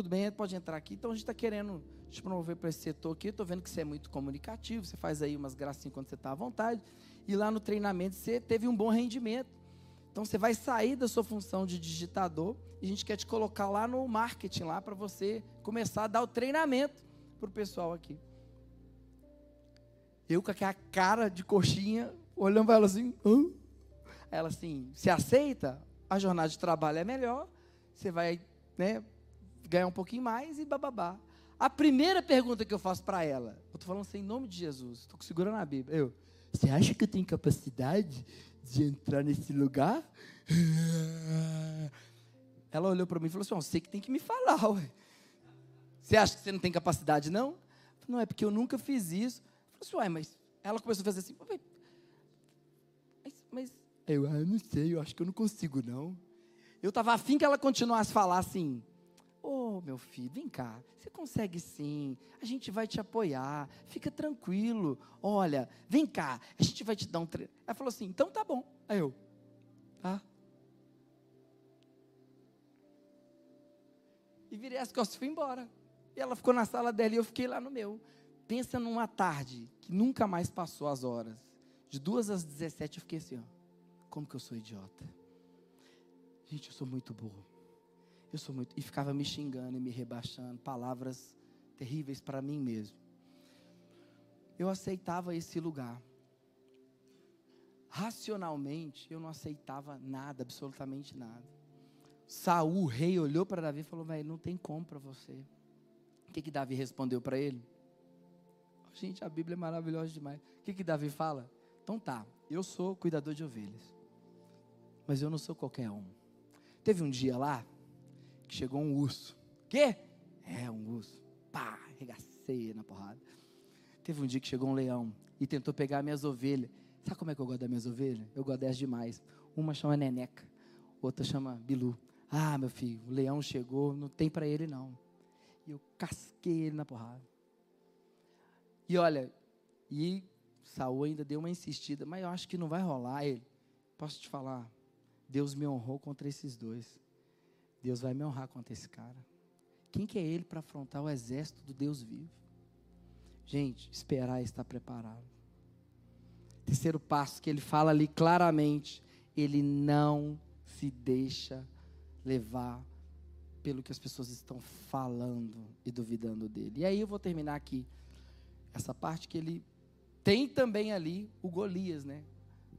Tudo bem, pode entrar aqui. Então a gente está querendo te promover para esse setor aqui. Estou vendo que você é muito comunicativo, você faz aí umas gracinhas quando você está à vontade. E lá no treinamento você teve um bom rendimento. Então você vai sair da sua função de digitador e a gente quer te colocar lá no marketing lá para você começar a dar o treinamento para o pessoal aqui. Eu com aquela cara de coxinha, olhando para ela assim, Hã? ela assim, se aceita, a jornada de trabalho é melhor, você vai né, ganhar um pouquinho mais e bababá. A primeira pergunta que eu faço para ela, eu estou falando assim em nome de Jesus, estou segurando a Bíblia. Eu, você acha que eu tenho capacidade de entrar nesse lugar? Ela olhou para mim e falou assim: você que tem que me falar, ué. Você acha que você não tem capacidade, não? Não, é porque eu nunca fiz isso. Eu falei assim, uai, mas ela começou a fazer assim, mas, mas eu, ah, não sei, eu acho que eu não consigo, não. Eu estava afim que ela continuasse a falar assim, ô oh, meu filho, vem cá, você consegue sim, a gente vai te apoiar, fica tranquilo, olha, vem cá, a gente vai te dar um treino. Ela falou assim, então tá bom. Aí eu, tá. E virei as costas e fui embora. E ela ficou na sala dela e eu fiquei lá no meu. Pensa numa tarde que nunca mais passou as horas. De duas às 17 eu fiquei assim, ó. Como que eu sou idiota? Gente, eu sou muito burro. Eu sou muito. E ficava me xingando e me rebaixando, palavras terríveis para mim mesmo. Eu aceitava esse lugar. Racionalmente, eu não aceitava nada, absolutamente nada. Saul, o rei, olhou para Davi e falou: Velho, não tem como para você. O que, que Davi respondeu para ele? Gente, a Bíblia é maravilhosa demais. O que, que Davi fala? Então tá, eu sou cuidador de ovelhas, mas eu não sou qualquer um. Teve um dia lá que chegou um urso. Quê? É, um urso. Pá, regacei na porrada. Teve um dia que chegou um leão e tentou pegar minhas ovelhas. Sabe como é que eu gosto das minhas ovelhas? Eu gosto delas demais. Uma chama Neneca, outra chama Bilu. Ah, meu filho, o leão chegou, não tem para ele não. E eu casquei ele na porrada. E olha, e Saul ainda deu uma insistida, mas eu acho que não vai rolar. Ele, posso te falar, Deus me honrou contra esses dois. Deus vai me honrar contra esse cara. Quem que é ele para afrontar o exército do Deus vivo? Gente, esperar e estar preparado. Terceiro passo que ele fala ali claramente, ele não se deixa levar pelo que as pessoas estão falando e duvidando dele. E aí eu vou terminar aqui essa parte que ele tem também ali o Golias, né?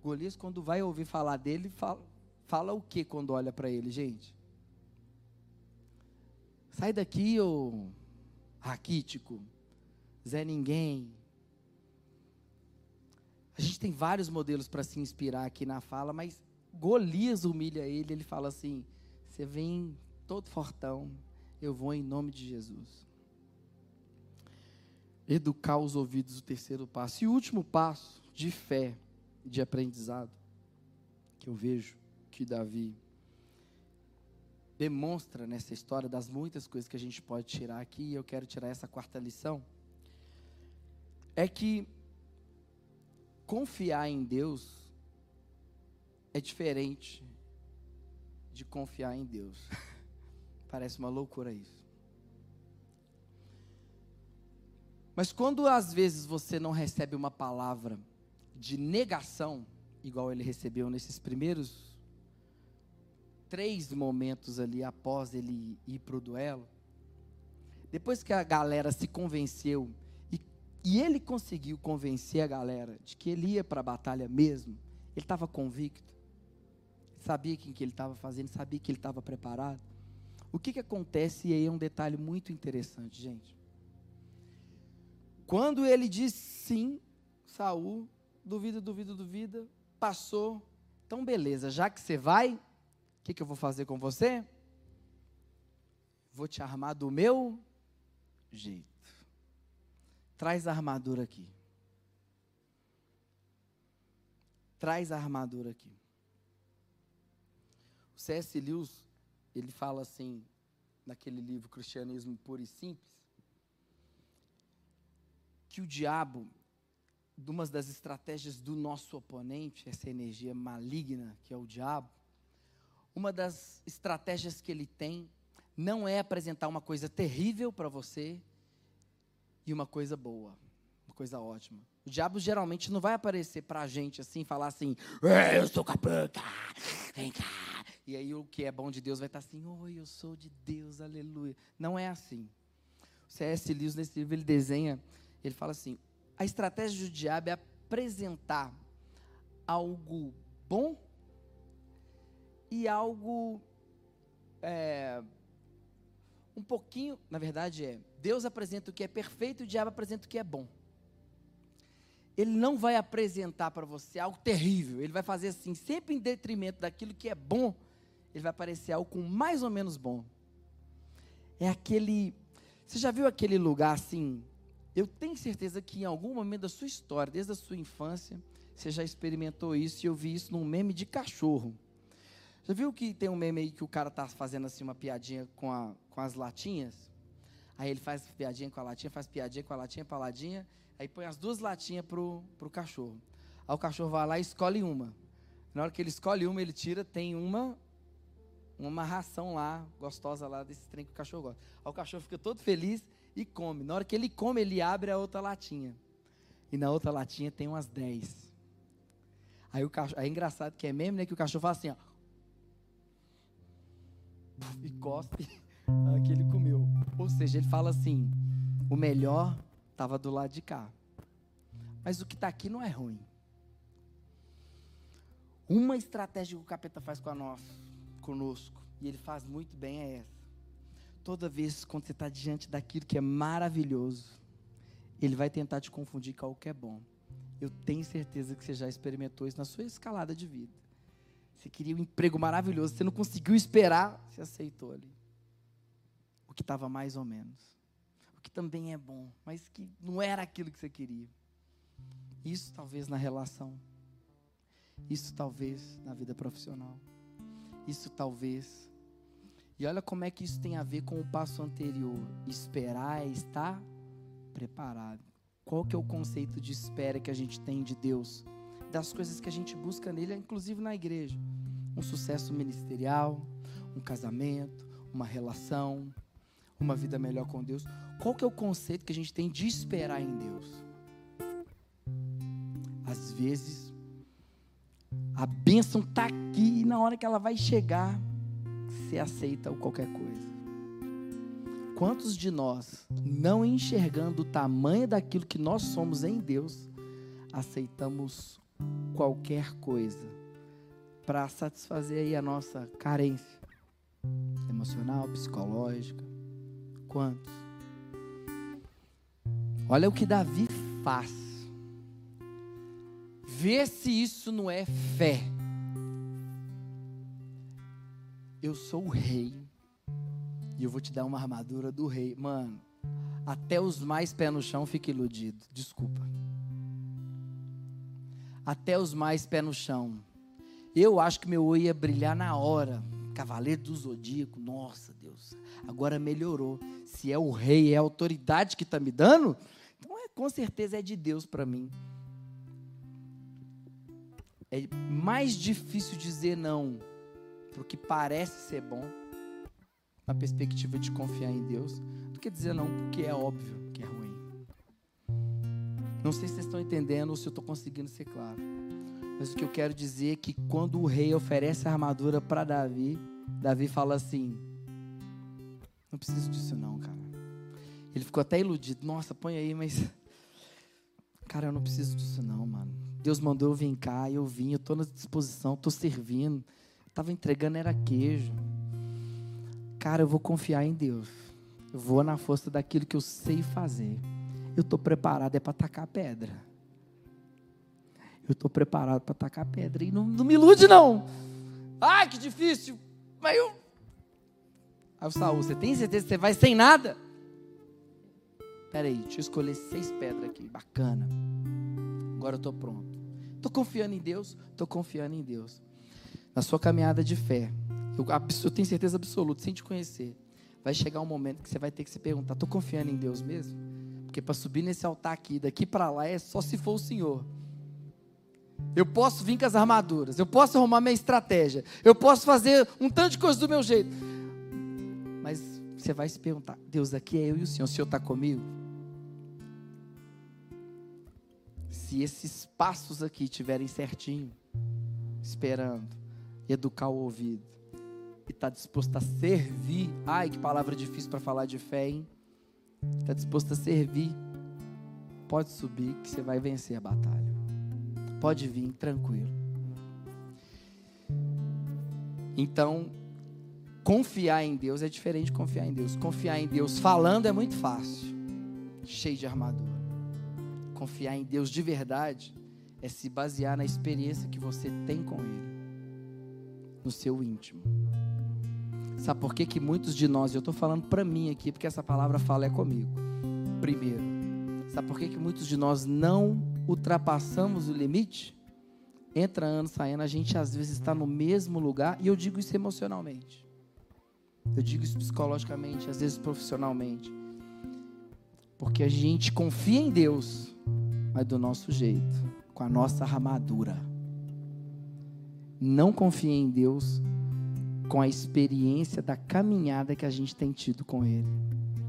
Golias quando vai ouvir falar dele, fala, fala o que quando olha para ele, gente? Sai daqui, ô raquítico, Zé Ninguém. A gente tem vários modelos para se inspirar aqui na fala, mas Golias humilha ele, ele fala assim: você vem todo fortão, eu vou em nome de Jesus. Educar os ouvidos, o terceiro passo. E o último passo de fé, de aprendizado, que eu vejo que Davi demonstra nessa história das muitas coisas que a gente pode tirar aqui, e eu quero tirar essa quarta lição, é que confiar em Deus é diferente de confiar em Deus. Parece uma loucura isso. Mas quando às vezes você não recebe uma palavra de negação, igual ele recebeu nesses primeiros três momentos ali após ele ir para o duelo, depois que a galera se convenceu e, e ele conseguiu convencer a galera de que ele ia para a batalha mesmo, ele estava convicto sabia o que ele estava fazendo, sabia que ele estava preparado. O que, que acontece, e aí é um detalhe muito interessante, gente. Quando ele diz sim, Saul, duvida, duvida, duvida, passou. Então, beleza, já que você vai, o que, que eu vou fazer com você? Vou te armar do meu jeito. Traz a armadura aqui. Traz a armadura aqui. O C.S. Lewis, ele fala assim, naquele livro Cristianismo Puro e Simples, que o diabo, uma das estratégias do nosso oponente, essa energia maligna que é o diabo, uma das estratégias que ele tem não é apresentar uma coisa terrível para você e uma coisa boa, uma coisa ótima. O diabo geralmente não vai aparecer para a gente assim, falar assim, eu sou capeta, vem cá. E aí o que é bom de Deus vai estar assim, oi, eu sou de Deus, aleluia. Não é assim. O C.S. Lewis, nesse livro, ele desenha, ele fala assim, a estratégia do diabo é apresentar algo bom e algo é, um pouquinho, na verdade é, Deus apresenta o que é perfeito e o diabo apresenta o que é bom. Ele não vai apresentar para você algo terrível, ele vai fazer assim, sempre em detrimento daquilo que é bom, ele vai aparecer algo com mais ou menos bom. É aquele, você já viu aquele lugar assim? Eu tenho certeza que em algum momento da sua história, desde a sua infância, você já experimentou isso e eu vi isso num meme de cachorro. Já viu que tem um meme aí que o cara tá fazendo assim uma piadinha com, a, com as latinhas? Aí ele faz piadinha com a latinha, faz piadinha com a latinha, para a latinha, aí põe as duas latinhas pro, pro cachorro. Aí o cachorro vai lá e escolhe uma. Na hora que ele escolhe uma, ele tira, tem uma uma ração lá, gostosa lá, desse trem que o cachorro gosta. Aí o cachorro fica todo feliz e come. Na hora que ele come, ele abre a outra latinha. E na outra latinha tem umas 10. Aí o cachorro, é engraçado que é mesmo, né, que o cachorro fala assim, ó, e cospe a que ele comeu. Ou seja, ele fala assim: o melhor estava do lado de cá. Mas o que está aqui não é ruim. Uma estratégia que o capeta faz com a nós, conosco, e ele faz muito bem, é essa. Toda vez quando você está diante daquilo que é maravilhoso, ele vai tentar te confundir com algo que é bom. Eu tenho certeza que você já experimentou isso na sua escalada de vida. Você queria um emprego maravilhoso, você não conseguiu esperar, você aceitou ali. O que estava mais ou menos. O que também é bom, mas que não era aquilo que você queria. Isso talvez na relação. Isso talvez na vida profissional. Isso talvez. E olha como é que isso tem a ver com o passo anterior. Esperar é estar preparado. Qual que é o conceito de espera que a gente tem de Deus? Das coisas que a gente busca nele, inclusive na igreja. Um sucesso ministerial, um casamento, uma relação, uma vida melhor com Deus. Qual que é o conceito que a gente tem de esperar em Deus? Às vezes, a bênção está aqui e na hora que ela vai chegar, você aceita qualquer coisa. Quantos de nós, não enxergando o tamanho daquilo que nós somos em Deus, aceitamos qualquer coisa para satisfazer aí a nossa carência emocional, psicológica. Quantos? Olha o que Davi faz. Vê se isso não é fé. Eu sou o rei. E eu vou te dar uma armadura do rei. Mano, até os mais pé no chão ficam iludidos. Desculpa até os mais pé no chão. Eu acho que meu olho ia brilhar na hora. Cavaleiro do Zodíaco, nossa Deus, agora melhorou. Se é o rei, é a autoridade que está me dando, então é, com certeza é de Deus para mim. É mais difícil dizer não para o que parece ser bom, na perspectiva de confiar em Deus, do que dizer não porque é óbvio que é ruim. Não sei se vocês estão entendendo ou se eu estou conseguindo ser claro. Mas o que eu quero dizer é que quando o rei oferece a armadura para Davi, Davi fala assim: Não preciso disso, não, cara. Ele ficou até iludido. Nossa, põe aí, mas. Cara, eu não preciso disso, não, mano. Deus mandou eu vir cá, eu vim, eu estou na disposição, estou servindo. Estava entregando, era queijo. Cara, eu vou confiar em Deus. Eu vou na força daquilo que eu sei fazer. Eu estou preparado é para tacar pedra. Eu estou preparado para tacar pedra. E não, não me ilude, não. Ai, que difícil. Mas eu. Aí o Saul, você tem certeza que você vai sem nada? Peraí, deixa eu escolher seis pedras aqui. Bacana. Agora eu estou pronto. Estou confiando em Deus? Estou confiando em Deus. Na sua caminhada de fé, eu, eu tenho certeza absoluta, sem te conhecer, vai chegar um momento que você vai ter que se perguntar: estou confiando em Deus mesmo? Porque para subir nesse altar aqui, daqui para lá, é só se for o Senhor. Eu posso vir com as armaduras, eu posso arrumar minha estratégia, eu posso fazer um tanto de coisa do meu jeito. Mas você vai se perguntar: Deus, aqui é eu e o Senhor, o Senhor está comigo? Se esses passos aqui estiverem certinho, esperando, educar o ouvido, e está disposto a servir, ai que palavra difícil para falar de fé, hein? Está disposto a servir, pode subir que você vai vencer a batalha. Pode vir tranquilo. Então, confiar em Deus é diferente de confiar em Deus. Confiar em Deus falando é muito fácil, cheio de armadura. Confiar em Deus de verdade é se basear na experiência que você tem com Ele, no seu íntimo. Sabe por que, que muitos de nós, eu estou falando para mim aqui, porque essa palavra fala é comigo. Primeiro, sabe por que, que muitos de nós não ultrapassamos o limite, entra ano, sai ano, a gente às vezes está no mesmo lugar, e eu digo isso emocionalmente. Eu digo isso psicologicamente, às vezes profissionalmente. Porque a gente confia em Deus, mas do nosso jeito, com a nossa armadura. Não confia em Deus com a experiência da caminhada que a gente tem tido com Ele.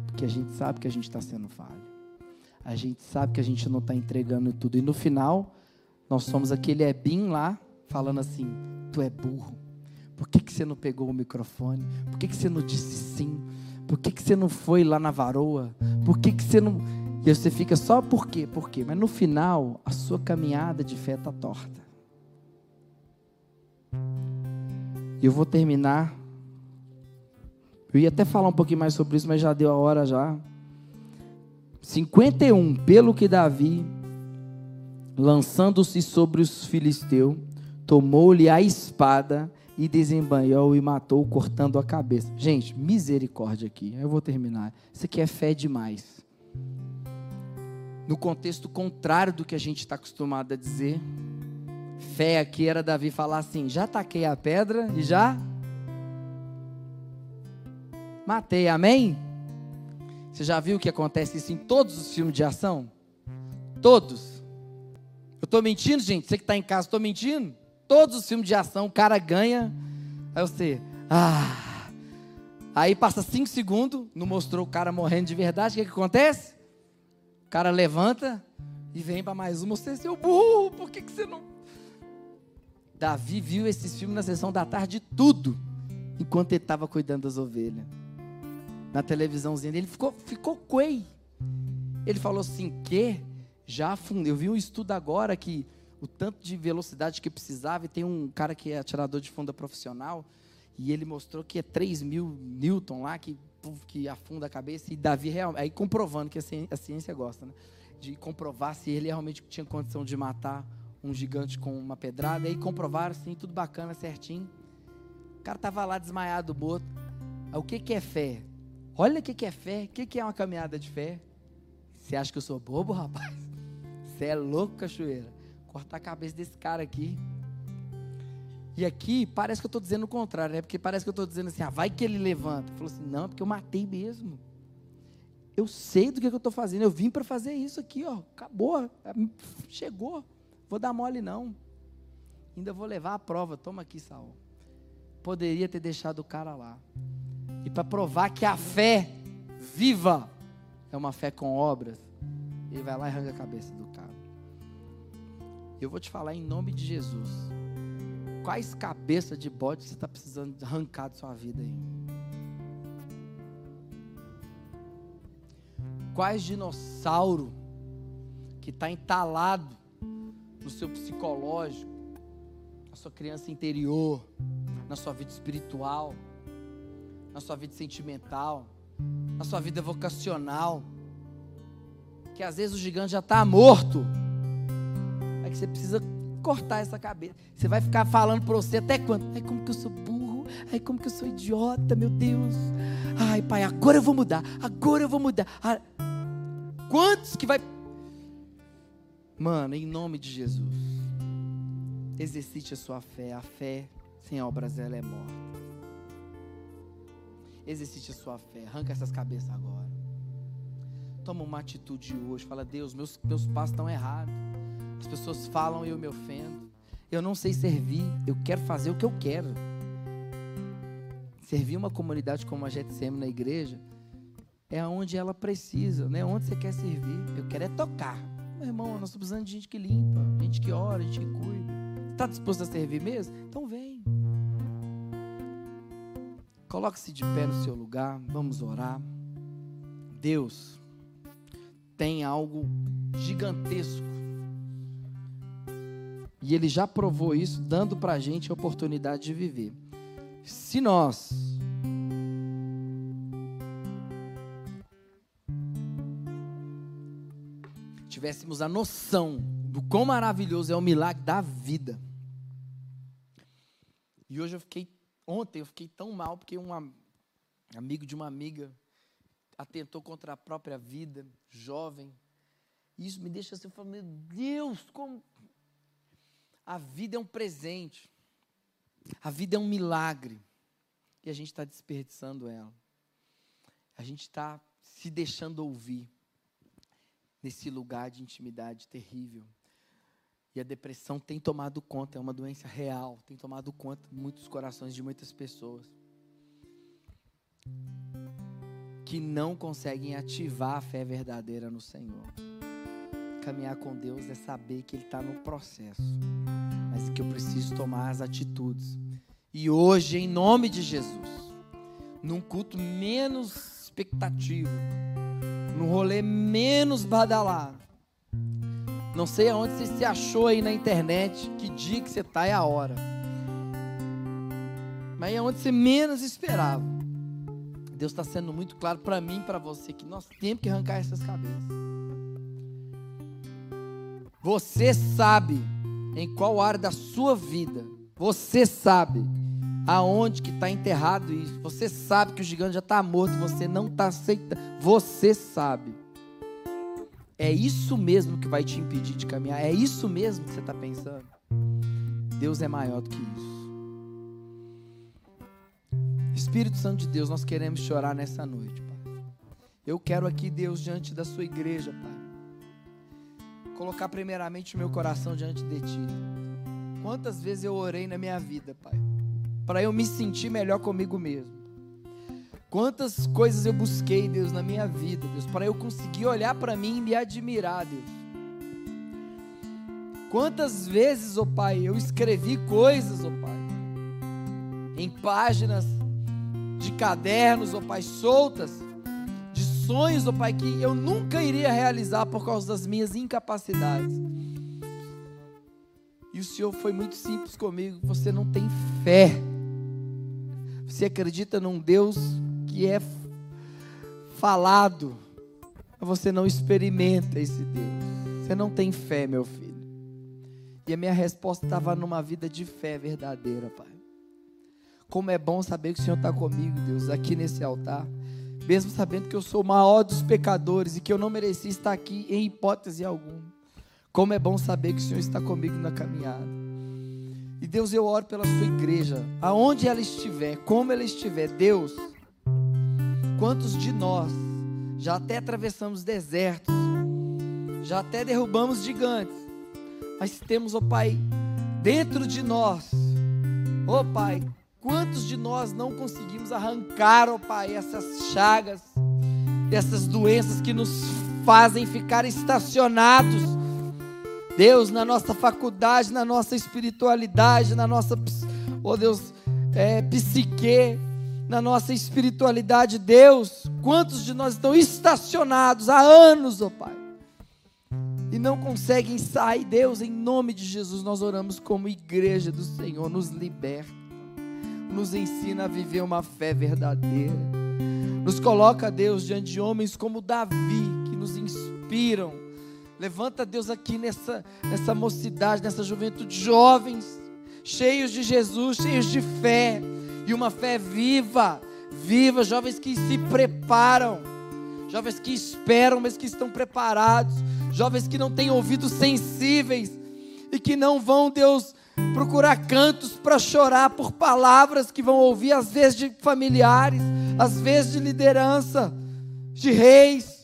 Porque a gente sabe que a gente está sendo falho a gente sabe que a gente não está entregando tudo. E no final, nós somos aquele Ebim lá, falando assim: Tu é burro. Por que, que você não pegou o microfone? Por que, que você não disse sim? Por que, que você não foi lá na varoa? Por que, que você não. E você fica só por quê? Por quê? Mas no final, a sua caminhada de fé está torta. Eu vou terminar. Eu ia até falar um pouquinho mais sobre isso, mas já deu a hora já. 51, pelo que Davi, lançando-se sobre os filisteus, tomou-lhe a espada e desembanhou e matou, cortando a cabeça. Gente, misericórdia aqui. Eu vou terminar. Isso aqui é fé demais. No contexto contrário do que a gente está acostumado a dizer, fé aqui era Davi falar assim: já taquei a pedra e já matei. Amém? Você já viu que acontece isso em todos os filmes de ação? Todos. Eu estou mentindo, gente? Você que está em casa, estou mentindo? Todos os filmes de ação, o cara ganha. Aí você, ah. Aí passa cinco segundos, não mostrou o cara morrendo de verdade. O que, que acontece? O cara levanta e vem para mais uma. Você, seu burro, por que, que você não. Davi viu esses filmes na sessão da tarde, tudo, enquanto ele estava cuidando das ovelhas na televisãozinha dele, ficou, ficou quei. Ele falou assim, que já afundei. Eu vi um estudo agora que o tanto de velocidade que precisava, e tem um cara que é atirador de funda profissional, e ele mostrou que é 3 mil Newton lá, que, que afunda a cabeça, e Davi realmente, aí comprovando que a ciência, a ciência gosta, né? De comprovar se ele realmente tinha condição de matar um gigante com uma pedrada, e aí comprovaram, assim, tudo bacana, certinho. O cara tava lá desmaiado. Aí, o que, que é fé? Olha o que é fé, o que é uma caminhada de fé. Você acha que eu sou bobo, rapaz? Você é louco, cachoeira. Cortar a cabeça desse cara aqui. E aqui parece que eu estou dizendo o contrário, né? Porque parece que eu estou dizendo assim, ah, vai que ele levanta. Falou assim, não, é porque eu matei mesmo. Eu sei do que, que eu estou fazendo. Eu vim para fazer isso aqui, ó. Acabou. Chegou. Vou dar mole não. Ainda vou levar a prova. Toma aqui, Saul. Poderia ter deixado o cara lá. E para provar que a fé viva é uma fé com obras, ele vai lá e arranca a cabeça do cara. Eu vou te falar em nome de Jesus. Quais cabeças de bode você está precisando arrancar da sua vida aí? Quais dinossauro que está entalado no seu psicológico, na sua criança interior, na sua vida espiritual? na sua vida sentimental, na sua vida vocacional, que às vezes o gigante já está morto, é que você precisa cortar essa cabeça. Você vai ficar falando para você até quando? Ai, como que eu sou burro? Ai, como que eu sou idiota, meu Deus. Ai, pai, agora eu vou mudar. Agora eu vou mudar. Ah, quantos que vai. Mano, em nome de Jesus, exercite a sua fé. A fé sem obras ela é morta. Exercite a sua fé. Arranca essas cabeças agora. Toma uma atitude hoje. Fala, Deus, meus, meus passos estão errados. As pessoas falam e eu me ofendo. Eu não sei servir. Eu quero fazer o que eu quero. Servir uma comunidade como a Getsem na igreja é onde ela precisa, né? Onde você quer servir. Eu quero é tocar. Meu irmão, nós estamos precisando de gente que limpa, gente que ora, gente que cuida. Está disposto a servir mesmo? Então vem. Coloque-se de pé no seu lugar. Vamos orar. Deus tem algo gigantesco e ele já provou isso, dando para a gente a oportunidade de viver. Se nós tivéssemos a noção do quão maravilhoso é o milagre da vida. E hoje eu fiquei, ontem eu fiquei tão mal porque um amigo de uma amiga atentou contra a própria vida, jovem. Isso me deixa assim, falo, meu Deus, como a vida é um presente. A vida é um milagre. E a gente está desperdiçando ela. A gente está se deixando ouvir nesse lugar de intimidade terrível. E a depressão tem tomado conta, é uma doença real, tem tomado conta de muitos corações de muitas pessoas que não conseguem ativar a fé verdadeira no Senhor. Caminhar com Deus é saber que Ele está no processo, mas que eu preciso tomar as atitudes. E hoje, em nome de Jesus, num culto menos expectativo, num rolê menos badalado, não sei aonde você se achou aí na internet, que dia que você está é a hora. Mas é onde você menos esperava. Deus está sendo muito claro para mim e para você que nós temos que arrancar essas cabeças. Você sabe em qual área da sua vida, você sabe aonde que está enterrado isso. Você sabe que o gigante já está morto, você não está aceitando. Você sabe. É isso mesmo que vai te impedir de caminhar. É isso mesmo que você está pensando. Deus é maior do que isso. Espírito Santo de Deus, nós queremos chorar nessa noite, Pai. Eu quero aqui, Deus, diante da sua igreja, Pai colocar primeiramente o meu coração diante de Ti. Quantas vezes eu orei na minha vida, Pai, para eu me sentir melhor comigo mesmo. Quantas coisas eu busquei, Deus, na minha vida, Deus, para eu conseguir olhar para mim e me admirar, Deus. Quantas vezes, ó oh Pai, eu escrevi coisas, ó oh Pai, em páginas de cadernos, ó oh Pai, soltas, sonhos, oh Pai, que eu nunca iria realizar por causa das minhas incapacidades. E o Senhor foi muito simples comigo. Você não tem fé. Você acredita num Deus que é falado, mas você não experimenta esse Deus. Você não tem fé, meu filho. E a minha resposta estava numa vida de fé verdadeira, Pai. Como é bom saber que o Senhor está comigo, Deus, aqui nesse altar mesmo sabendo que eu sou o maior dos pecadores e que eu não merecia estar aqui em hipótese alguma. Como é bom saber que o Senhor está comigo na caminhada. E Deus, eu oro pela sua igreja, aonde ela estiver, como ela estiver, Deus, quantos de nós já até atravessamos desertos, já até derrubamos gigantes, mas temos, ó oh Pai, dentro de nós, ó oh Pai, Quantos de nós não conseguimos arrancar, ó oh Pai, essas chagas, essas doenças que nos fazem ficar estacionados, Deus, na nossa faculdade, na nossa espiritualidade, na nossa, oh Deus, é, psique, na nossa espiritualidade, Deus, quantos de nós estão estacionados há anos, oh Pai, e não conseguem sair, Deus, em nome de Jesus, nós oramos como igreja do Senhor, nos liberta nos ensina a viver uma fé verdadeira. Nos coloca, Deus, diante de homens como Davi, que nos inspiram. Levanta, Deus, aqui nessa, nessa mocidade, nessa juventude, jovens, cheios de Jesus, cheios de fé, e uma fé viva, viva, jovens que se preparam, jovens que esperam, mas que estão preparados, jovens que não têm ouvidos sensíveis e que não vão, Deus, procurar cantos para chorar por palavras que vão ouvir, às vezes de familiares, às vezes de liderança, de reis,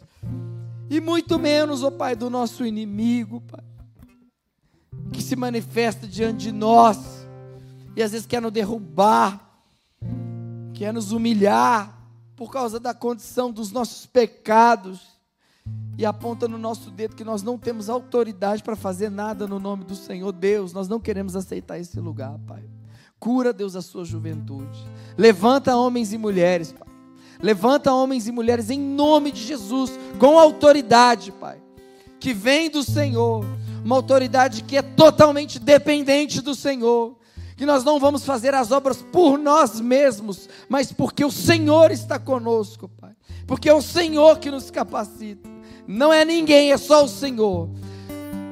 e muito menos, ó oh Pai, do nosso inimigo, Pai, que se manifesta diante de nós e às vezes quer nos derrubar, quer nos humilhar por causa da condição dos nossos pecados e aponta no nosso dedo que nós não temos autoridade para fazer nada no nome do Senhor Deus. Nós não queremos aceitar esse lugar, Pai. Cura, Deus, a sua juventude. Levanta homens e mulheres, Pai. Levanta homens e mulheres em nome de Jesus, com autoridade, Pai, que vem do Senhor, uma autoridade que é totalmente dependente do Senhor, que nós não vamos fazer as obras por nós mesmos, mas porque o Senhor está conosco, Pai, porque é o Senhor que nos capacita. Não é ninguém, é só o Senhor.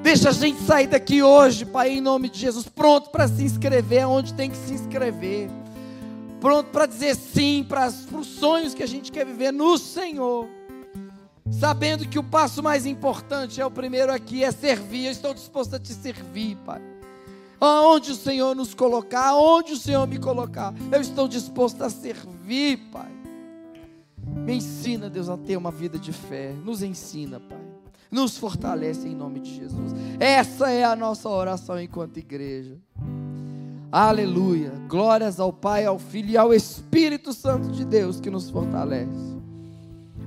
Deixa a gente sair daqui hoje, Pai, em nome de Jesus, pronto para se inscrever onde tem que se inscrever. Pronto para dizer sim para os sonhos que a gente quer viver no Senhor. Sabendo que o passo mais importante é o primeiro aqui, é servir. Eu estou disposto a te servir, Pai. Aonde o Senhor nos colocar, aonde o Senhor me colocar, eu estou disposto a servir, Pai. Me ensina, Deus, a ter uma vida de fé. Nos ensina, Pai. Nos fortalece em nome de Jesus. Essa é a nossa oração enquanto igreja. Aleluia. Glórias ao Pai, ao Filho e ao Espírito Santo de Deus que nos fortalece.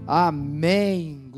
Amém.